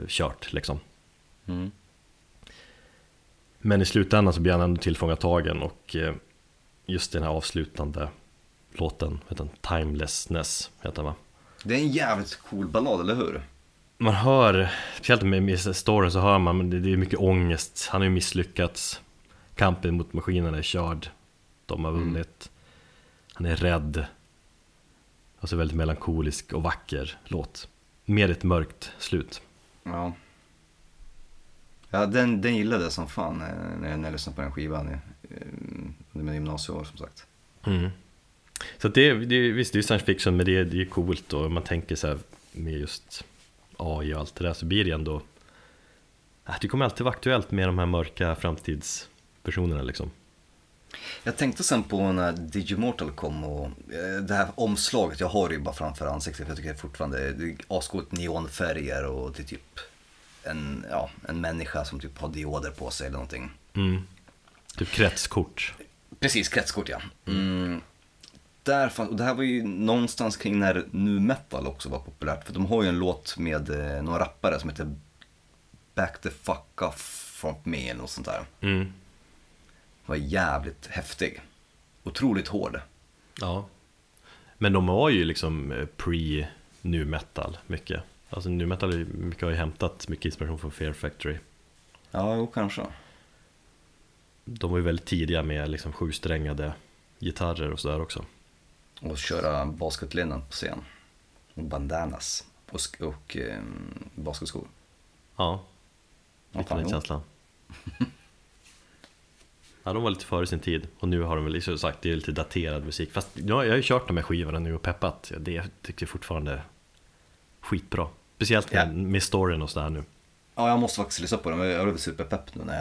kört liksom. Mm. Men i slutändan så blir han ändå tillfångatagen och eh, just den här avslutande låten, heter den Timelessness, heter den va? Det är en jävligt cool ballad, eller hur? Man hör, speciellt med, med storyn så hör man, men det, det är mycket ångest, han har ju misslyckats Kampen mot maskinerna är körd De har vunnit Han är rädd Alltså väldigt melankolisk och vacker låt Med ett mörkt slut Ja. Ja, den, den gillade jag som fan eh, när jag, när jag lyssnade på den skivan i- eh, under mina gymnasieår som sagt. Mm. Så det, det, visst, det är science fiction, men det, det är coolt och man tänker så här med just AI och allt det där så blir det ändå Det kommer alltid vara aktuellt med de här mörka framtidspersonerna liksom. Jag tänkte sen på när Digimortal kom och eh, det här omslaget, jag har det ju bara framför ansiktet för jag tycker fortfarande det är ascoolt neonfärger och det är typ en, ja, en människa som typ har dioder på sig eller någonting. Mm. Typ kretskort. Precis, kretskort ja. Mm. Där fann, och det här var ju någonstans kring när nu metal också var populärt. För de har ju en låt med eh, några rappare som heter Back the fuck off from me eller något sånt där. Mm. Var jävligt häftig. Otroligt hård. Ja. Men de har ju liksom eh, pre nu metal mycket. Alltså nu metal mycket har ju hämtat mycket inspiration från Fear Factory. Ja, jo kanske. De var ju väldigt tidiga med liksom sjusträngade gitarrer och sådär också. Och köra basketlinnen på scen. Och bandanas. Och, och eh, basketskor. Ja, Fick den känslan. (laughs) ja, de var lite före sin tid och nu har de väl som sagt, det är lite daterad musik. Fast ja, jag har ju kört de här skivorna nu och peppat. Det tycker jag fortfarande är skitbra. Speciellt med, Ja. med storyn och sådär nu. Ja, jag måste faktiskt lyssna på den. Jag blev superpepp nu när,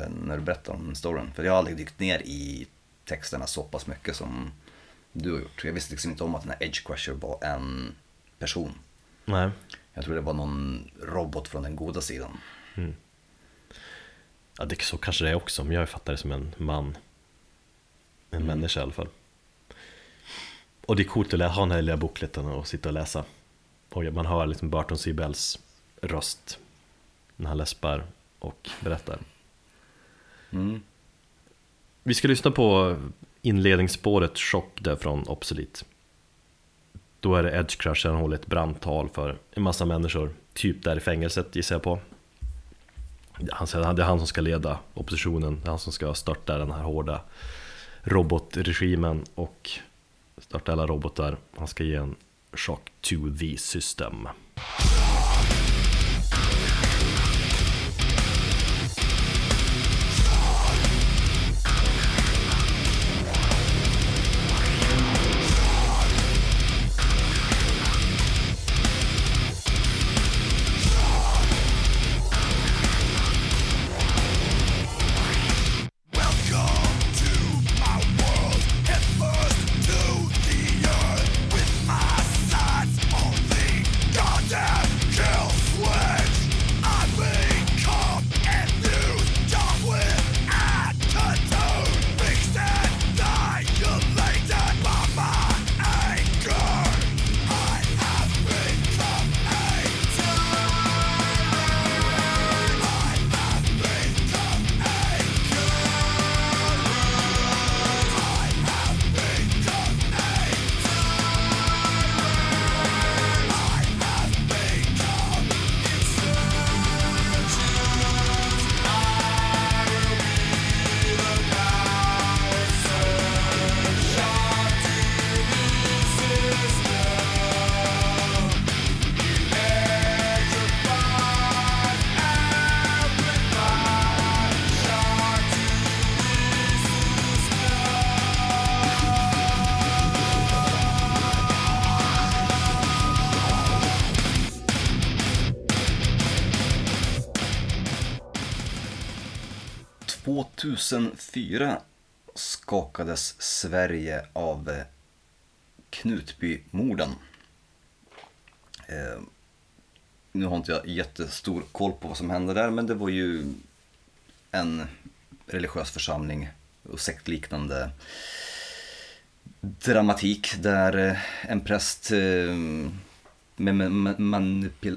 jag, när du berättade om storyn. För jag har aldrig dykt ner i texterna så pass mycket som du har gjort. Jag visste liksom inte om att den här Edge Crusher var en person. Nej. Jag tror det var någon robot från den goda sidan. Ja, det, så kanske det är också, men jag fattar det som en man. En människa i alla fall. Och det är coolt att ha den här lilla bokleten och sitta och läsa. Och man hör liksom Burton C. Bells röst när han läspar och berättar. Mm. Vi ska lyssna på inledningsspåret Chock där från Obsolete. Då är det Edge Crusher, han håller ett brandtal för en massa människor, typ där i fängelset gissar jag på. Han säger att det är han som ska leda oppositionen, det är han som ska störta den här hårda robotregimen och starta alla robotar. Han ska ge en chock to the system. 2004 skakades Sverige av eh, Knutbymorden. Eh, nu har inte jag jättestor koll på vad som hände där, men det var ju en religiös församling och sektliknande dramatik där eh, en präst eh, med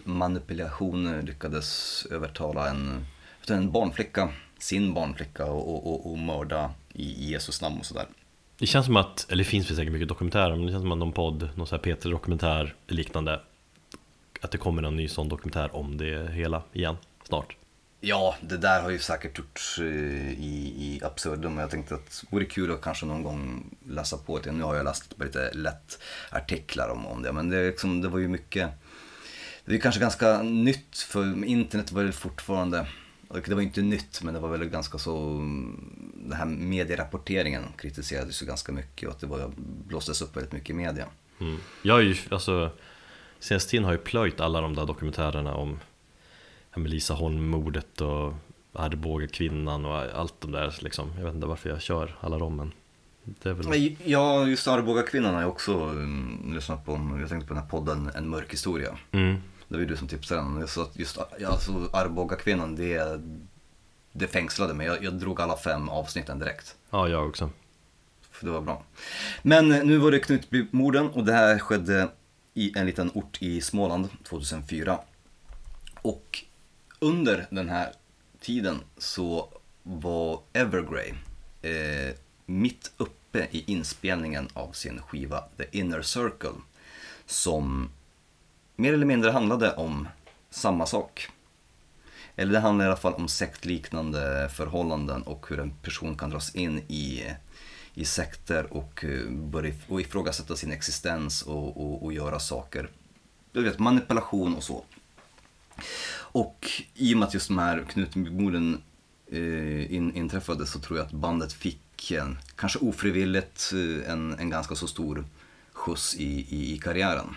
manipulation lyckades övertala en, en barnflicka, sin barnflicka och, och, och, och mörda i Jesus namn och sådär. Det känns som att, eller det finns väl säkert mycket dokumentärer, men det känns som att någon podd, någon sån här P3-dokumentär liknande Att det kommer en ny sån dokumentär om det hela igen, snart Ja, det där har ju säkert gjorts eh, i, i absurdum. Jag tänkte att det vore kul att kanske någon gång läsa på det. Nu har jag läst lite lätt artiklar om, om det, men det, liksom, det var ju mycket Det är kanske ganska nytt för internet var väl fortfarande och det var inte nytt, men det var väl ganska så... Den här medierapporteringen kritiserades ju ganska mycket och att det var, blåstes upp väldigt mycket i media. mm. Jag har ju, alltså Senaste tiden har jag plöjt alla de där dokumentärerna om ja, Lisa Holm-mordet och Arboga-kvinnan och allt de där liksom Jag vet inte varför jag kör alla dem men det är väl... Ja, just Arboga-kvinnan har jag också um, lyssnat på. Jag tänkte på den här podden En mörk historia. Mm. Det var ju du som tipsade den. Att just alltså Arboga-kvinnan, det, det fängslade mig. Jag, jag drog alla fem avsnitten direkt. Ja, jag också För det var bra. Men eh, nu var det Knutbymorden och det här skedde i en liten ort i Småland 2004. Och under den här tiden så var Evergrey eh, mitt uppe i inspelningen av sin skiva The Inner Circle som mer eller mindre handlade om samma sak. Eller det handlar i alla fall om sektliknande förhållanden och hur en person kan dras in i, i sekter och eh, börja och ifrågasätta sin existens och, och, och göra saker. Du vet, manipulation och så. Och i och med att just de här Knutbymorden eh, in, inträffade så tror jag att bandet fick en, kanske ofrivilligt, eh, en, en ganska så stor skjuts i, i, i karriären.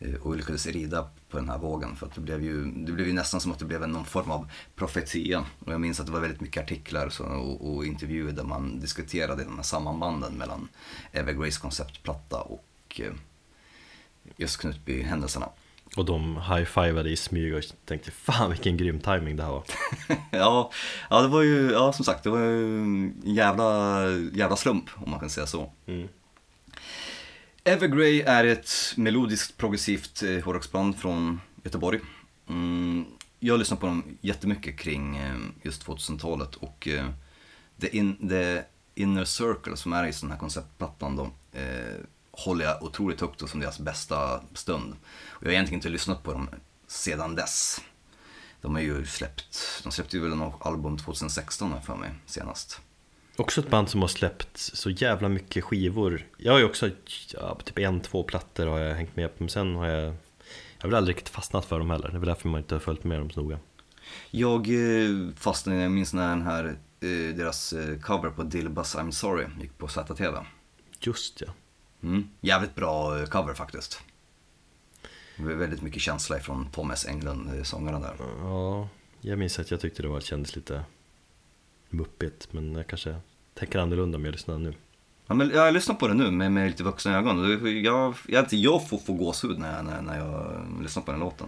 Eh, och lyckades rida på den här vågen för att det blev ju, det blev ju nästan som att det blev någon form av profetia. Och jag minns att det var väldigt mycket artiklar så, och, och intervjuer där man diskuterade de här sammanbanden mellan Evergrays konceptplatta och eh, just Knutby-händelserna. Och de high-fivade i smyg och tänkte fan vilken grym timing det här var (laughs) ja, ja, det var ju, ja som sagt, det var ju en jävla, jävla slump om man kan säga så. mm. Evergrey är ett melodiskt progressivt eh, hårdrocksband från Göteborg. Mm, jag har lyssnat på dem jättemycket kring eh, just 2000-talet och eh, The, in, The Inner Circle som är i den här konceptplattan då, eh, håller jag otroligt högt och som deras bästa stund. Och jag har egentligen inte lyssnat på dem sedan dess. De har ju släppt, de släppte ju väl något album 2016 här för mig senast. Också ett band som har släppt så jävla mycket skivor Jag har ju också, ja, typ en, två plattor har jag hängt med på Men sen har jag Jag har väl aldrig riktigt fastnat för dem heller Det är väl därför man inte har följt med dem så noga Jag eh, fastnade, jag minns när den här, eh, deras eh, cover på Dilbas I'm Sorry gick på ZTV. Just ja Mm. Jävligt bra cover faktiskt. Väldigt mycket känsla ifrån Thomas Englund, sångaren där. Ja, jag minns att jag tyckte det var, kändes lite muppigt Men jag kanske tänker annorlunda om jag lyssnar nu Ja, men jag lyssnar på det nu med, med lite vuxna ögon. Jag, jag, jag får få gåshud när jag, när, när jag lyssnar på den låten.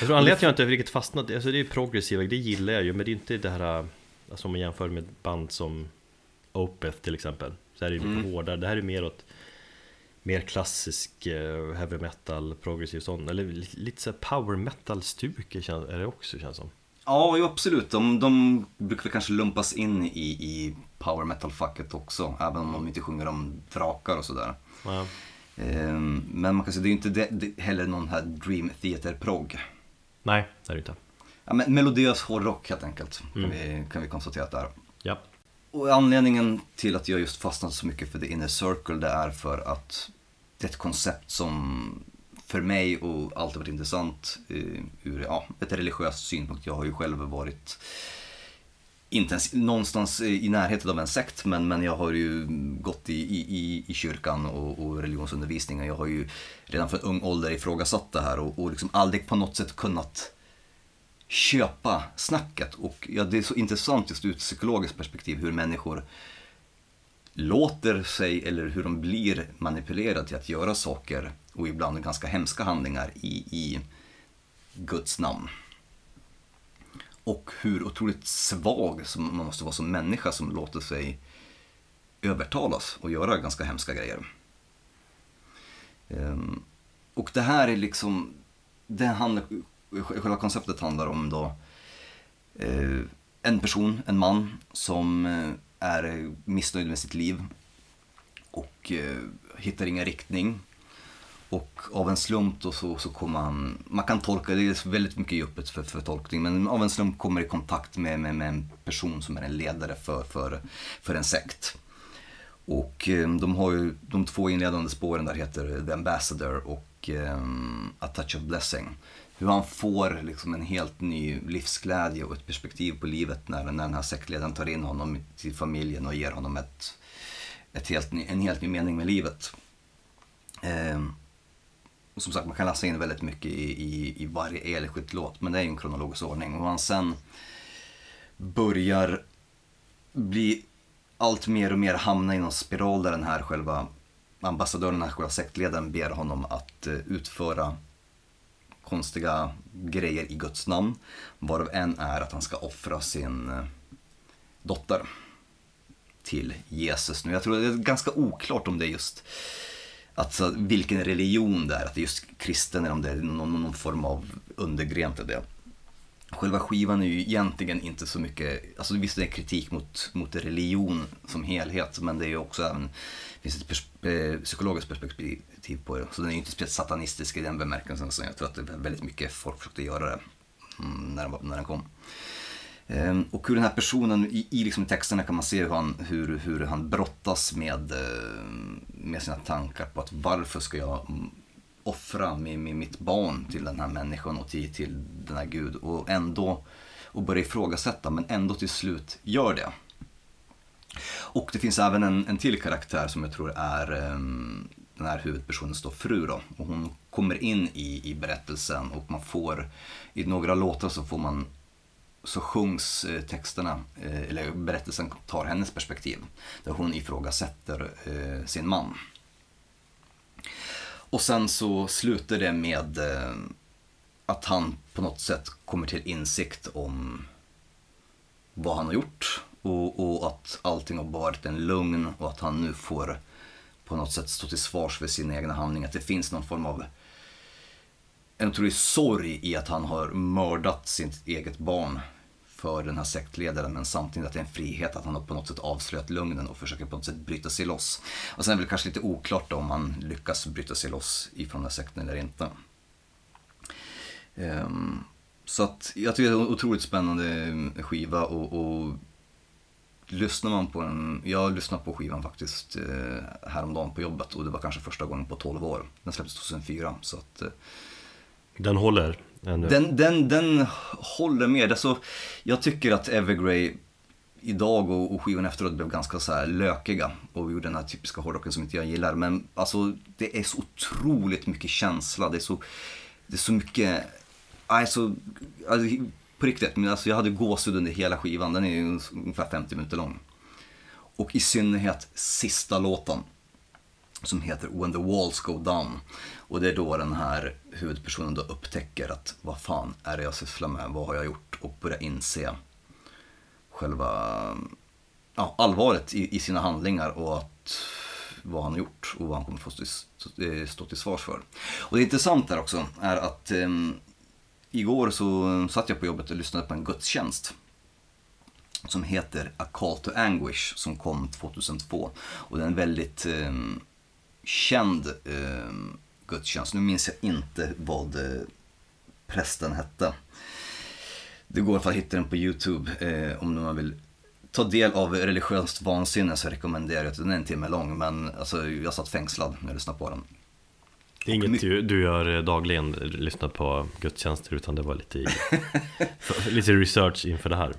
Jag tror anledningen till att jag inte riktigt fastnat, alltså det är progressiva, det gillar jag ju Men det är inte det här, alltså om man jämför med band som Opeth till exempel Så här är det lite Mm. hårdare, det här är mer åt Mer klassisk eh, heavy metal, progressiv sån Eller li- lite så power metal stuk är det också känns som Ja, jo, absolut. De, de brukar väl kanske lumpas in i, i power metal-facket också. Även om de inte sjunger om drakar och sådär. ja. Ehm, Men man kan säga, det är ju inte det, det, heller någon här Dream Theater-progg. Nej, det är det inte Ja, men melodiös hårdrock helt enkelt, Mm. kan, vi, kan vi konstatera att det är. Ja, Och anledningen till att jag just fastnat så mycket för The Inner Circle, det är för att det är ett koncept som för mig och alltid varit intressant eh, ur ja, ett religiöst synpunkt. Jag har ju själv varit inte ens någonstans i närheten av en sekt, men, men jag har ju gått i, i, i, i kyrkan och, och religionsundervisningen. Jag har ju redan från ung ålder ifrågasatt det här och, och liksom aldrig på något sätt kunnat köpa snacket. Och ja, det är så intressant just ur ett psykologiskt perspektiv hur människor låter sig eller hur de blir manipulerade till att göra saker och ibland ganska hemska handlingar i, i Guds namn. Och hur otroligt svag som man måste vara som människa som låter sig övertalas och göra ganska hemska grejer. Ehm, och det här är liksom, det handlar, själva konceptet handlar om då eh, en person, en man som eh, är missnöjd med sitt liv och eh, hittar ingen riktning. Och av en slump då så, så kommer han, man kan tolka, det är väldigt mycket i öppet för, för tolkning, men av en slump kommer i kontakt med, med, med en person som är en ledare för, för, för en sekt. Och eh, de har ju, de två inledande spåren där heter The Ambassador och um, A Touch of Blessing. Hur han får liksom en helt ny livsglädje och ett perspektiv på livet när, när den här sektledaren tar in honom till familjen och ger honom ett, ett helt en helt ny mening med livet. Um, som sagt, man kan läsa in väldigt mycket i, i, i varje enskild låt, men det är ju en kronologisk ordning. Och han sen börjar bli allt mer och mer hamna i någon spiral där den här själva ambassadören, den här själva sektledaren ber honom att eh, utföra konstiga grejer i Guds namn. Varav en är att han ska offra sin eh, dotter till Jesus. Nu, jag tror det är ganska oklart om det är just alltså, vilken religion det är, att det är just kristen eller om det är någon, någon form av undergren till det. Själva skivan är ju egentligen inte så mycket, alltså visst det är kritik mot, mot religion som helhet, men det är ju också även, finns ett pers- eh, psykologiskt perspektiv på det. Så den är ju inte speciellt satanistisk i den bemärkelsen, så jag tror att det är väldigt mycket folk försökte göra det mm, när, den, när den kom. Ehm, och hur den här personen, i, i liksom texterna kan man se hur han, hur, hur han brottas med, eh, med sina tankar på att varför ska jag offra med, med mitt barn till den här människan och till, till den här Gud och ändå och börja ifrågasätta men ändå till slut gör det. Och det finns även en, en till karaktär som jag tror är um, den här huvudpersonens då fru då. Och hon kommer in i, i berättelsen och man får, i några låtar så får man så sjungs eh, texterna, eh, eller berättelsen tar hennes perspektiv. Där hon ifrågasätter eh, sin man. Och sen så slutar det med att han på något sätt kommer till insikt om vad han har gjort och, och att allting har varit en lugn och att han nu får på något sätt stå till svars för sina egna handlingar. Att det finns någon form av en otrolig sorg i att han har mördat sitt eget barn för den här sektledaren men samtidigt att det är en frihet att han på något sätt avslöjat lögnen och försöker på något sätt bryta sig loss. Och sen är det väl kanske lite oklart då om han lyckas bryta sig loss ifrån den här sekten eller inte. Ehm, så att jag tycker det är en otroligt spännande eh, skiva och, och lyssnar man på den, jag lyssnade på skivan faktiskt eh, häromdagen på jobbet och det var kanske första gången på 12 år. Den släpptes 2004 så att eh, Den håller ännu. den, den, den håller med. Alltså, jag tycker att Evergrey idag och, och skivan efteråt blev ganska så här lökiga och vi gjorde den här typiska hårdrocken som inte jag gillar. Men alltså, det är så otroligt mycket känsla. Det är så, det är så mycket... Alltså, alltså, på riktigt, men alltså, jag hade gåshud under hela skivan. Den är ju ungefär 50 minuter lång. Och i synnerhet sista låten som heter When the walls go down. Och det är då den här huvudpersonen då upptäcker att vad fan är det jag sysslar med, vad har jag gjort? Och börjar inse själva ja, allvaret i, i sina handlingar och att vad han har gjort och vad han kommer få stå, stå, till svars för. Och det intressanta där också är att eh, igår så satt jag på jobbet och lyssnade på en gudstjänst som heter A Call to Anguish som kom 2002. Och det är en väldigt eh, känd eh, gudstjänst. Nu minns jag inte vad eh, prästen hette. Det går i alla fall att hitta den på Youtube eh, om man vill ta del av religiöst vansinne så rekommenderar jag att den är en timme lång men alltså, jag satt fängslad när jag lyssnade på den. Det är inget du, du gör dagligen, lyssnar på gudstjänster utan det var lite, i, (laughs) lite research inför det här.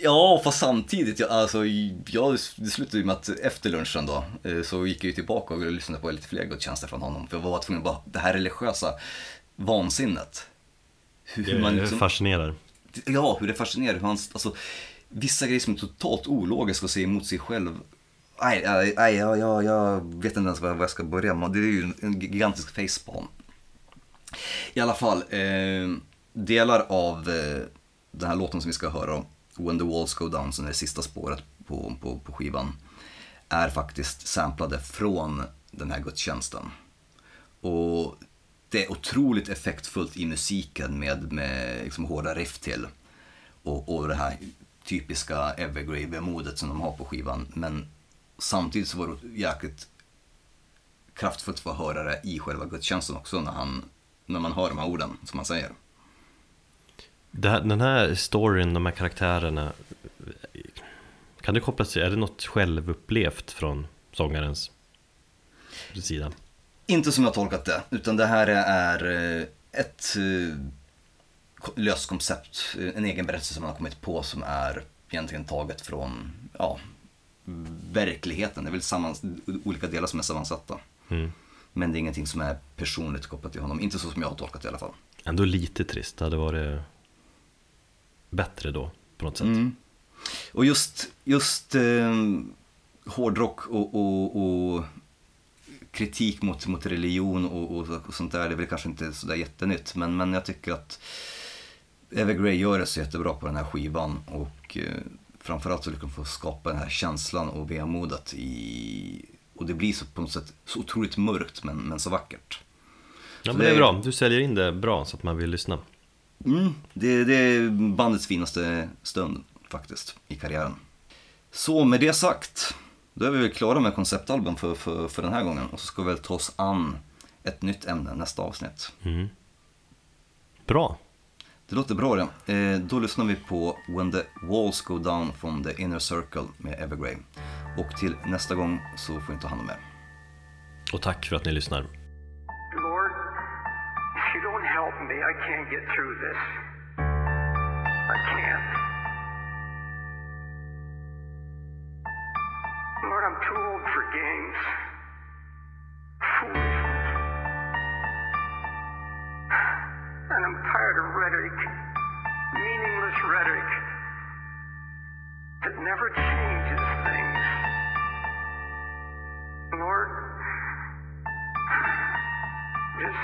Ja, fast samtidigt, jag, alltså, jag, det slutade ju med att efter lunchen då, eh, så gick jag ju tillbaka och lyssnade på lite fler gudstjänster från honom. För jag var tvungen att bara, det här religiösa vansinnet. Hur, hur man Det liksom, fascinerar. ja, hur det fascinerar, hur han, alltså, vissa grejer som är totalt ologiska och säger emot sig själv. Nej, nej, nej jag, jag, jag vet inte ens var, var jag ska börja, men det är ju en gigantisk facepalm. I alla fall, eh, delar av eh, den här låten som vi ska höra, When the Walls Go Down, som är det sista spåret på, på, på skivan, är faktiskt samplade från den här gudstjänsten. Och det är otroligt effektfullt i musiken med, med liksom hårda riff till. Och, och det här typiska Evergrave-modet som de har på skivan. Men samtidigt så var det jäkligt kraftfullt för att höra det i själva gudstjänsten också när, han, när man hör de här orden som han säger. Här, den här storyn, de här karaktärerna Kan det kopplas till, är det något självupplevt från sångarens sida? Inte som jag tolkat det, utan det här är eh, ett eh, löst koncept, eh, en egen berättelse som man har kommit på som är egentligen taget från ja, verkligheten. Det är väl sammans, olika delar som är sammansatta. Mm. Men det är ingenting som är personligt kopplat till honom, inte så som jag har tolkat det i alla fall. Ändå lite trist, det hade varit bättre då på något sätt. Mm. Och just, just eh, hårdrock och, och, och kritik mot, mot religion och, och, och sånt där, det är väl kanske inte sådär jättenytt. Men, men jag tycker att Evergrey gör det så jättebra på den här skivan. Och eh, framförallt så lyckas de få skapa den här känslan och vemodet i... Och det blir så på något sätt så otroligt mörkt men, men så vackert. Ja, Så men det är det- bra, du säljer in det bra så att man vill lyssna. Mm, det, det är bandets finaste stund faktiskt i karriären. Så med det sagt, då är vi väl klara med konceptalbum för, för, för den här gången. Och så ska vi väl ta oss an ett nytt ämne nästa avsnitt. Mm. Bra, Det låter bra det. Eh, då lyssnar vi på When the Walls Go Down from the Inner Circle med Evergrey. Och till nästa gång så får ni ta hand om er. och tack för att ni lyssnar. Me, I can't get through this. I can't. Lord, I'm too old for games. Foolish. And I'm tired of rhetoric, meaningless rhetoric that never changes things. Lord, just